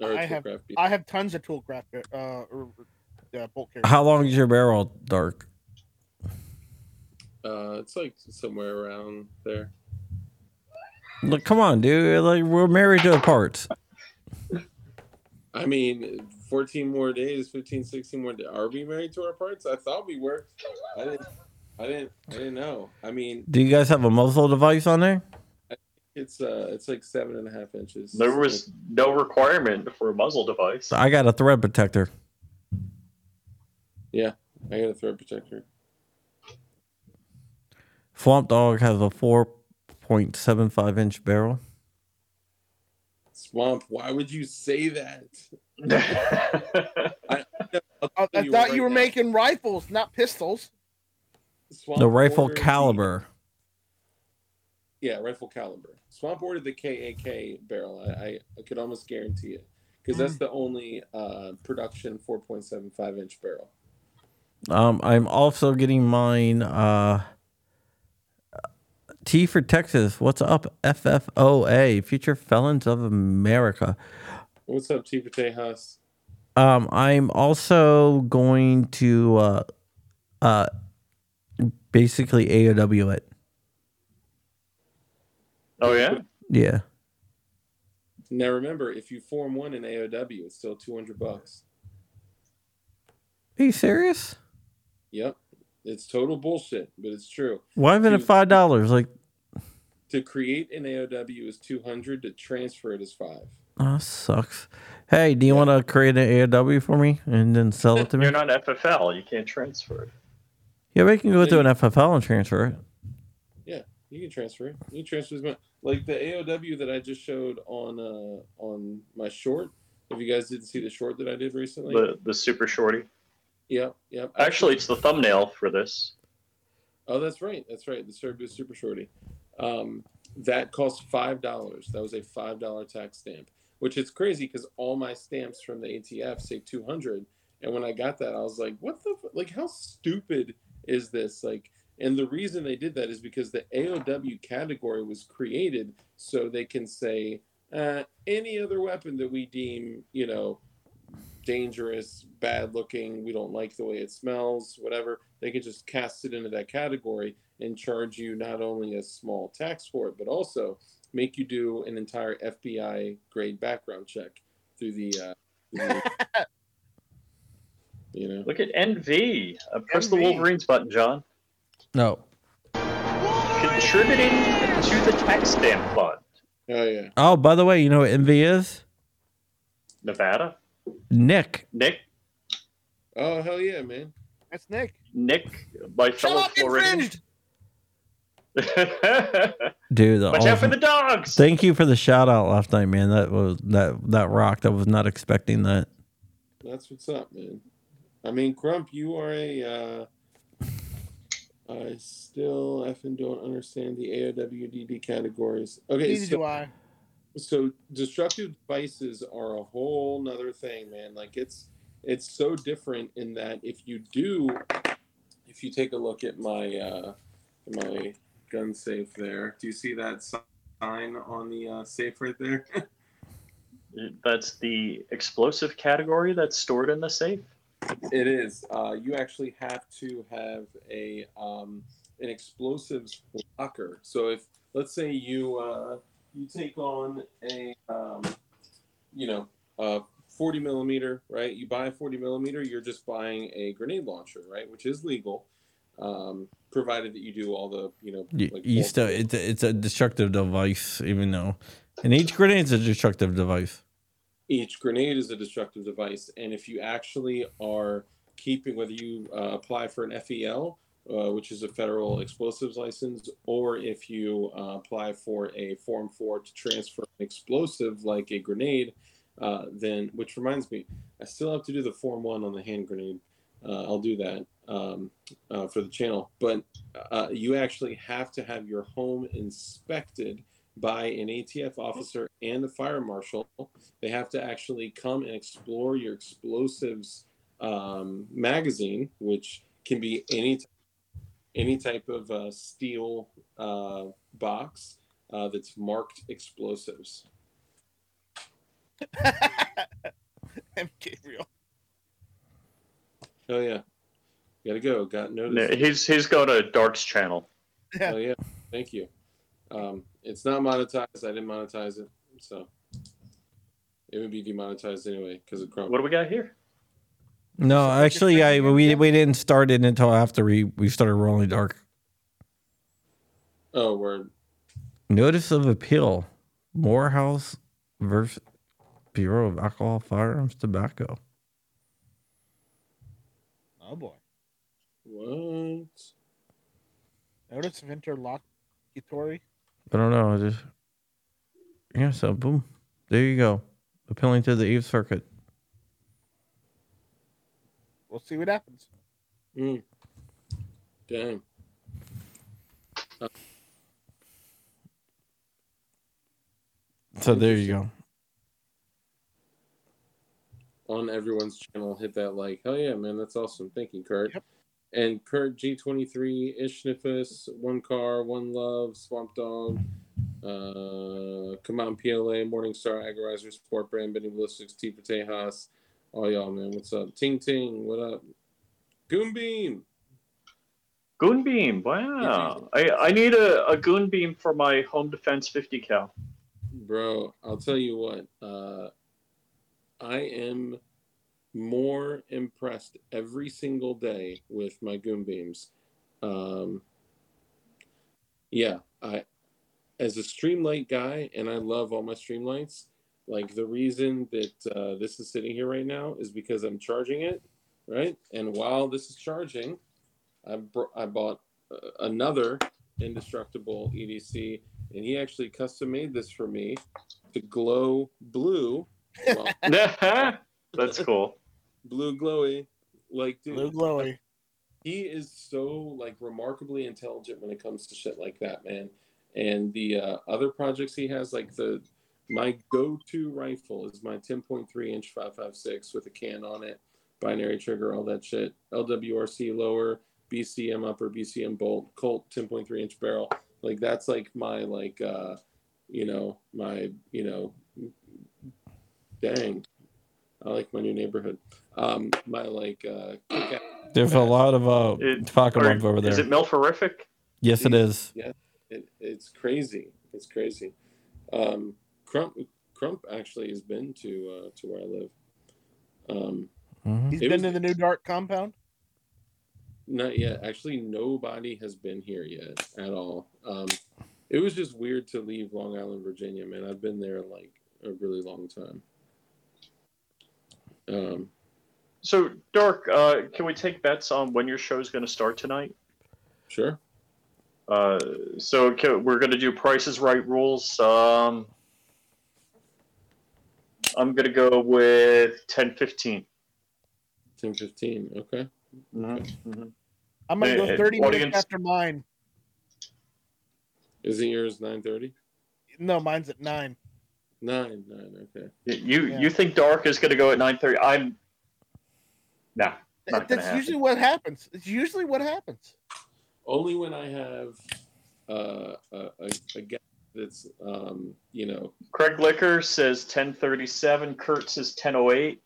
Speaker 5: or a
Speaker 4: I have-
Speaker 5: toolcraft.
Speaker 4: I have tons of toolcraft uh, or, uh, bolt carriers.
Speaker 1: How long is your barrel, Dark?
Speaker 5: Uh, it's like somewhere around there.
Speaker 1: Look, come on, dude. Like we're married to the parts.
Speaker 5: I mean, 14 more days, 15, 16 more days. Are we married to our parts? I thought we were. I didn't. I didn't. I didn't know. I mean,
Speaker 1: Do you guys have a muzzle device on there?
Speaker 5: It's uh, it's like seven and a half inches.
Speaker 3: There was no requirement for a muzzle device.
Speaker 1: I got a thread protector.
Speaker 5: Yeah, I got a thread protector.
Speaker 1: Swamp Dog has a four point seven five inch barrel.
Speaker 5: Swamp. Why would you say that? I'll
Speaker 4: I,
Speaker 5: tell
Speaker 4: I thought
Speaker 5: right
Speaker 4: you were
Speaker 5: now.
Speaker 4: making rifles, not pistols.
Speaker 5: Swamp
Speaker 1: The rifle
Speaker 5: ordered the-
Speaker 1: caliber.
Speaker 5: Yeah, rifle caliber. Swamp ordered the KAK barrel. I, I, could almost guarantee it because that's the only uh, production 4.75 inch barrel.
Speaker 1: Um, I'm also getting mine. Uh, T for Texas. What's up? FFOA, Future Felons of America.
Speaker 5: What's up, T for Tejas?
Speaker 1: Um, I'm also going to uh, uh, basically AOW it.
Speaker 3: Oh yeah.
Speaker 1: Yeah.
Speaker 5: Now remember, if you form one in AOW, it's still 200 bucks.
Speaker 1: Are you serious?
Speaker 5: Yep. It's total bullshit, but it's true.
Speaker 1: Why isn't it five dollars? Like,
Speaker 5: To create an AOW is 200, to transfer it is 5.
Speaker 1: oh, sucks. Hey, do you want to create an AOW for me and then sell it to me?
Speaker 3: You're not FFL. You can't transfer it.
Speaker 1: Yeah, we can go to an FFL and transfer it.
Speaker 5: You can transfer. You can transfer as much. Like the AOW that I just showed on uh on my short. If you guys didn't see the short that I did recently,
Speaker 3: The the super shorty.
Speaker 5: yep, yep.
Speaker 3: Actually, it's the thumbnail for this.
Speaker 5: Oh, that's right. That's right. The Serbu Super Shorty. Um, that cost five dollars. That was a five dollar tax stamp, which is crazy because all my stamps from the ATF say two hundred. And when I got that, I was like, "What the? F- like, how stupid is this? Like, And the reason they did that is because the AOW category was created so they can say uh, any other weapon that we deem, you know, dangerous, bad looking, we don't like the way it smells, whatever, they can just cast it into that category and charge you not only a small tax for it, but also make you do an entire FBI grade background check through the, uh, through the- you know.
Speaker 3: Look at NV. Uh, press the Wolverines button, John.
Speaker 1: No.
Speaker 3: Contributing to the tax stamp fund.
Speaker 5: Oh yeah.
Speaker 1: Oh, by the way, you know what envy is?
Speaker 3: Nevada.
Speaker 1: Nick.
Speaker 3: Nick.
Speaker 5: Oh hell yeah, man.
Speaker 4: That's Nick.
Speaker 3: Nick, my
Speaker 4: Shut
Speaker 3: fellow
Speaker 4: up,
Speaker 3: Floridian.
Speaker 1: Dude, the
Speaker 3: Watch out for the dogs.
Speaker 1: Thank you for the shout out last night, man. That was that that rocked. I was not expecting that.
Speaker 5: That's what's up, man. I mean, Crump, you are a. Uh, I still effing don't understand the AOWDD categories. Okay,
Speaker 4: Neither
Speaker 5: so,
Speaker 4: do I.
Speaker 5: so destructive devices are a whole nother thing, man. Like it's it's so different in that if you do, if you take a look at my uh, my gun safe there, do you see that sign on the uh, safe right there?
Speaker 3: That's the explosive category that's stored in the safe.
Speaker 5: It is. Uh, you actually have to have a um, an explosives locker. So if let's say you uh, you take on a um, you know a 40 millimeter, right? You buy a 40 millimeter, you're just buying a grenade launcher, right? Which is legal, um, provided that you do all the you know.
Speaker 1: You,
Speaker 5: like,
Speaker 1: you still it's a, it's a destructive device, even though, and each grenade's a destructive device.
Speaker 5: Each grenade is a destructive device and if you actually are keeping whether you uh, apply for an fel uh, which is a federal explosives license or if you uh, apply for a form 4 to transfer an explosive like a grenade uh, then which reminds me i still have to do the form 1 on the hand grenade. Uh, i'll do that um, uh, for the channel. But you actually have to have your home inspected by an atf officer and a fire marshal they have to actually come and explore your explosives um, magazine, which can be any any type of uh, steel uh, box uh, that's marked explosives.
Speaker 4: M. Gabriel.
Speaker 5: Oh yeah, gotta go. Got
Speaker 3: No,
Speaker 5: notice.
Speaker 3: He's he's going to Dark's channel.
Speaker 4: Yeah.
Speaker 5: Oh yeah, thank you. Um, it's not monetized. I didn't monetize it, so it would be demonetized anyway because of Chrome.
Speaker 3: What do we got here?
Speaker 1: No, actually, I we we didn't start it until after we we started rolling dark.
Speaker 5: Oh, word.
Speaker 1: Notice of appeal: Morehouse versus Bureau of Alcohol, Firearms, Tobacco.
Speaker 4: Oh boy.
Speaker 5: What?
Speaker 4: Notice of interlocutory.
Speaker 1: I don't know. I just yeah. So boom, there you go. Appealing to the Eighth Circuit.
Speaker 4: We'll see what happens.
Speaker 5: Mm. Damn.
Speaker 1: So there you go.
Speaker 5: on everyone's channel. Hit that like. Hell yeah, man. That's awesome. Thank you, Kurt.
Speaker 4: Yep.
Speaker 5: And Kurt G23, Ishnifus, One Car, One Love, Swamp Dog, uh, Come On PLA, Morningstar, Agorizer, Sport Brand, Benny Ballistics, T for Tejas. All y'all, man. What's up? Ting Ting, what up? Goonbeam.
Speaker 3: Goonbeam. Wow. I, I need a, a Goonbeam for my home defense 50 cal.
Speaker 5: Bro, I'll tell you what. Uh, I am more impressed every single day with my goon beams. Um, yeah, I as a streamlight guy, and I love all my streamlights. Like the reason that uh, this is sitting here right now is because I'm charging it, right? And while this is charging, I br- I bought uh, another indestructible EDC, and he actually custom made this for me to glow blue. Well,
Speaker 3: That's cool.
Speaker 5: Blue glowy, like dude,
Speaker 4: Blue glowy.
Speaker 5: he is so like remarkably intelligent when it comes to shit like that, man. And the uh, other projects he has, like the my go-to rifle is my 10.3 inch 556 with a can on it, binary trigger, all that shit. LWRC lower, BCM upper, BCM bolt, Colt 10.3 inch barrel. Like that's like my like uh, you know my you know, dang, I like my new neighborhood. Um, my like uh,
Speaker 1: There's a lot of uh
Speaker 3: It-
Speaker 1: Pokemon over there.
Speaker 3: Is it Milforific?
Speaker 1: yes, it is.
Speaker 5: it, it's crazy. It's crazy. Um, Crump Crump actually has been to uh, to where I live. Um,
Speaker 1: Mhm.
Speaker 4: He's
Speaker 5: It
Speaker 4: been
Speaker 5: was-
Speaker 4: to the new dark compound.
Speaker 5: not yet. Actually, nobody has been here yet at all. Um, it was just weird to leave Long Island, Virginia. Man, I've been there like a really long time. Um,
Speaker 3: So, Dark, uh, can we take bets on when your show is going to start tonight?
Speaker 5: sure.
Speaker 3: Uh, so can, we're going to do Price Is Right rules. Um, I'm going to go with 10:15.
Speaker 5: Ten fifteen. Okay.
Speaker 3: Mm-hmm.
Speaker 4: I'm gonna go 30
Speaker 3: audience-
Speaker 4: minutes after mine.
Speaker 5: Is it yours? Nine thirty.
Speaker 4: No, mine's at nine.
Speaker 5: Nine. Nine. Okay.
Speaker 3: You
Speaker 4: Yeah.
Speaker 3: you think Dark is going to go at 9:30? I'm no. Not gonna
Speaker 4: That's
Speaker 3: happen.
Speaker 4: usually what happens. It's usually what happens.
Speaker 5: Only when I have uh, a, a, a guest that's um, you know
Speaker 3: Craig Licker says 10:37. Kurt says 10:08.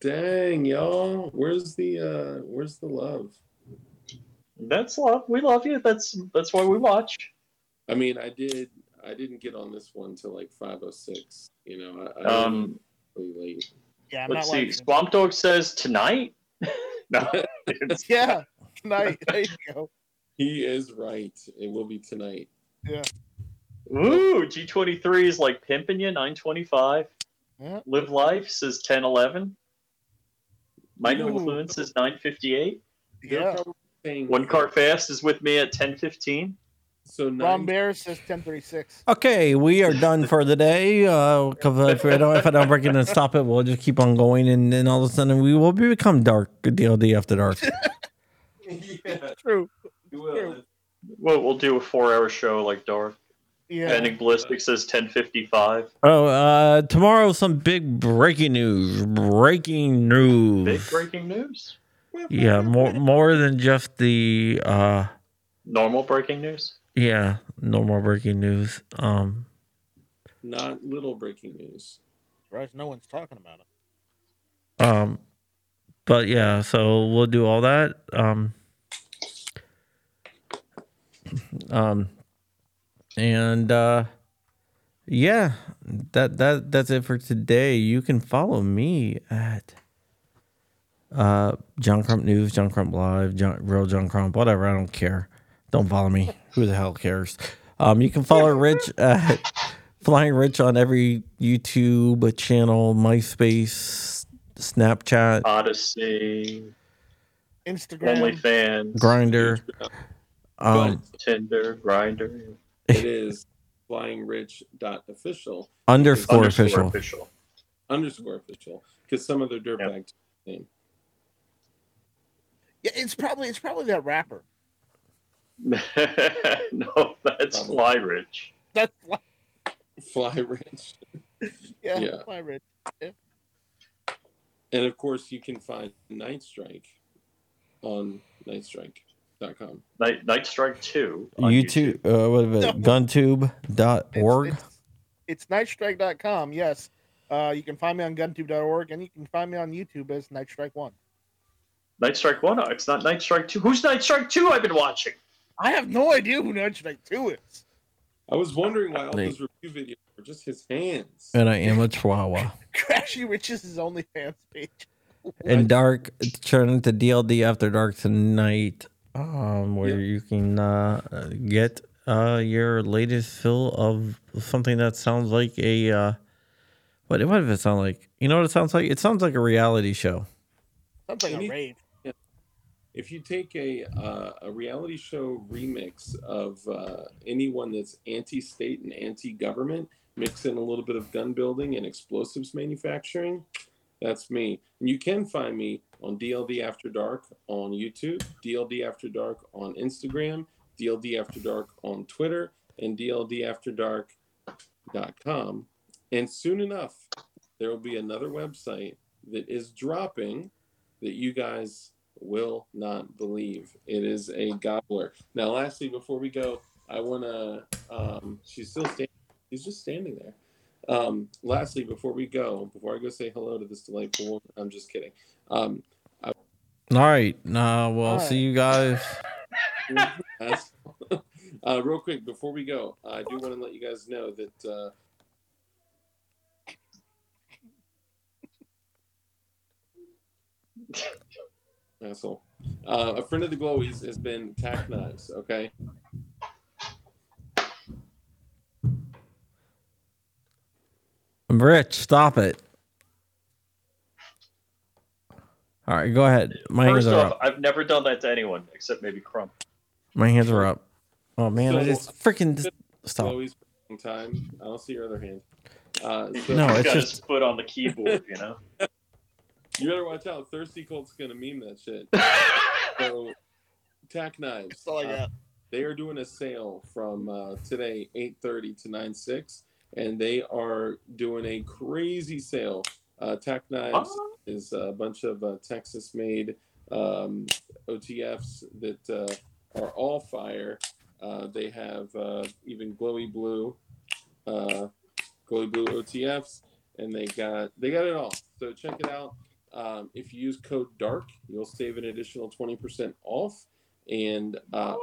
Speaker 5: Dang, y'all. Where's the uh where's the love?
Speaker 3: That's love. We love you. That's that's why we watch.
Speaker 5: I mean, I did I didn't get on this one till like 506. You know, I, I
Speaker 3: Um,
Speaker 5: really late.
Speaker 4: Yeah, I'm
Speaker 3: let's
Speaker 4: not
Speaker 3: see.
Speaker 4: like
Speaker 3: Swamp Dog says tonight. no, it's-
Speaker 4: Yeah, tonight. There you go.
Speaker 5: He is right. It will be tonight. Yeah.
Speaker 3: Ooh, G23 is like pimping you, 925.
Speaker 4: Yeah.
Speaker 3: Live Life says 1011. Mighty
Speaker 5: You know-
Speaker 3: Influence is 958.
Speaker 4: Yeah.
Speaker 3: One Cart Fast is with me at 1015.
Speaker 5: So
Speaker 4: Ron
Speaker 5: nine,
Speaker 4: Bear says 1036.
Speaker 1: Okay, we are done for the day. Uh, 'cause if I don't, if I don't break it and stop it, we'll just keep on going, and then all of a sudden we will become dark. DLD after dark.
Speaker 5: yeah,
Speaker 4: True.
Speaker 5: you will.
Speaker 4: True.
Speaker 3: Well, we'll do a four hour show like Dark.
Speaker 4: Yeah.
Speaker 3: Ending Ballistic says 1055.
Speaker 1: Oh, uh, tomorrow some big breaking news. Breaking news.
Speaker 3: Big breaking news.
Speaker 1: Yeah, more more than just the uh,
Speaker 3: Normal breaking news.
Speaker 1: Yeah, no more breaking news. Um,
Speaker 5: Not little breaking news.
Speaker 4: Surprised no one's talking about it.
Speaker 1: um, but yeah, so we'll do all that. Um, um, and uh, yeah, that that that's it for today. You can follow me at uh John Crump News, John Crump Live, John, Real John Crump, whatever. I don't care. Don't follow me. Who the hell cares? Um, you can follow Rich at Flying Rich on every YouTube channel, MySpace, Snapchat,
Speaker 3: Odysee,
Speaker 4: Instagram.
Speaker 3: OnlyFans,
Speaker 1: Grindr, um,
Speaker 3: Tinder, Grindr,
Speaker 5: It is flyingrich.official
Speaker 1: underscore
Speaker 3: underscore
Speaker 1: official.
Speaker 3: official.
Speaker 5: underscore official because some of their dirtbag name.
Speaker 4: Yeah, it's probably it's probably that rapper.
Speaker 3: no, that's
Speaker 5: Probably.
Speaker 3: Fly Rich.
Speaker 4: That's why.
Speaker 5: Fly Rich.
Speaker 4: Yeah,
Speaker 5: Yeah.
Speaker 4: why Rich.
Speaker 5: And of course, you can find Night Strike on nightstrike.com.
Speaker 3: Night, Night Strike 2. on
Speaker 1: YouTube, uh, what is it?
Speaker 4: No.
Speaker 1: Guntube.org.
Speaker 4: It's, it's, it's nightstrike.com. Yes. Uh, you can find me on guntube.org and you can find me on YouTube as Night Strike 1.
Speaker 3: Night Strike 1? No, it's not Night Strike 2. Who's Night Strike 2 I've been watching?
Speaker 4: I have no idea who Night Strike 2 is.
Speaker 5: I was wondering why all
Speaker 1: They-
Speaker 5: those review videos were just his hands.
Speaker 1: And I am a chihuahua.
Speaker 4: Crashy Rich's OnlyFans page.
Speaker 1: And dark, turn into DLD After Dark tonight, um, where
Speaker 5: Yeah.
Speaker 1: you can uh, get uh, your latest fill of something that sounds like a. Uh, what, what does it sound like? You know what it sounds like? It sounds like a reality show.
Speaker 4: Sounds like a
Speaker 5: Any-
Speaker 4: rave.
Speaker 5: If you take a uh, a reality show remix of uh, anyone that's anti-state and anti-government, mix in a little bit of gun building and explosives manufacturing, that's me. And you can find me on DLD After Dark on YouTube, DLD After Dark on Instagram, DLD After Dark on Twitter, and DLDafterdark.com. And soon enough, there will be another website that is dropping that you guys will not believe. It is a gobbler. Now, lastly, before we go, I want to. Um, she's still standing. She's just standing there. Um, lastly, before we go, before I go say hello to this delightful woman, I'm just kidding. Um,
Speaker 1: All right. Nah, well,
Speaker 4: All
Speaker 1: see you guys.
Speaker 5: uh, real quick before we go, I do want to let you guys know that. Uh, asshole. Uh, a friend of the Glowies has been tack knives. Okay.
Speaker 1: I'm Rich, stop it. All right, go ahead. My hands are
Speaker 3: off,
Speaker 1: up.
Speaker 3: I've never done that to anyone except maybe Crump.
Speaker 1: My hands are up. Oh man, I just freaking just stop.
Speaker 5: Glowies for long time. I don't see your other hand. Uh, so
Speaker 1: No, it's just-
Speaker 3: his foot on the keyboard, you know.
Speaker 5: you better watch out. Thirsty Colt's gonna meme that shit. So, tack knives.
Speaker 4: That's
Speaker 5: uh, they are doing a sale from uh, today 8.30 to 9.6 and they are doing a crazy sale uh, tack knives
Speaker 3: Oh.
Speaker 5: is a bunch of uh, texas made um, otfs that uh, are all fire uh, they have uh, even glowy blue uh, glowy blue otfs and they got they got it all so check it out um, if you use code dark you'll save an additional 20% off and uh,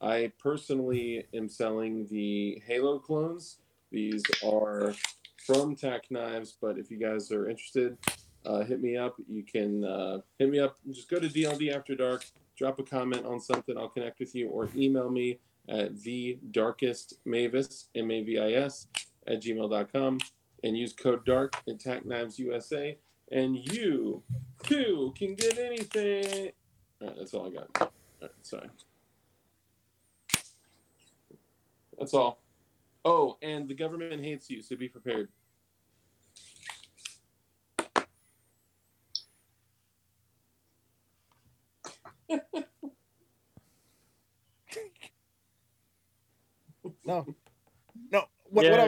Speaker 5: I personally am selling the Halo clones. These are from Tack Knives, but if you guys are interested, uh, hit me up. You can uh, hit me up. Just go to DLD After Dark, drop a comment on something. I'll connect with you, or email me at the darkest mavis m a v i s at gmail.com and use code dark at Tack Knives USA, and you too can get anything. All right, that's all I got. All right, sorry. That's all. Oh, and the government hates you, so be prepared.
Speaker 4: No, no. What,
Speaker 3: Yeah,
Speaker 4: what I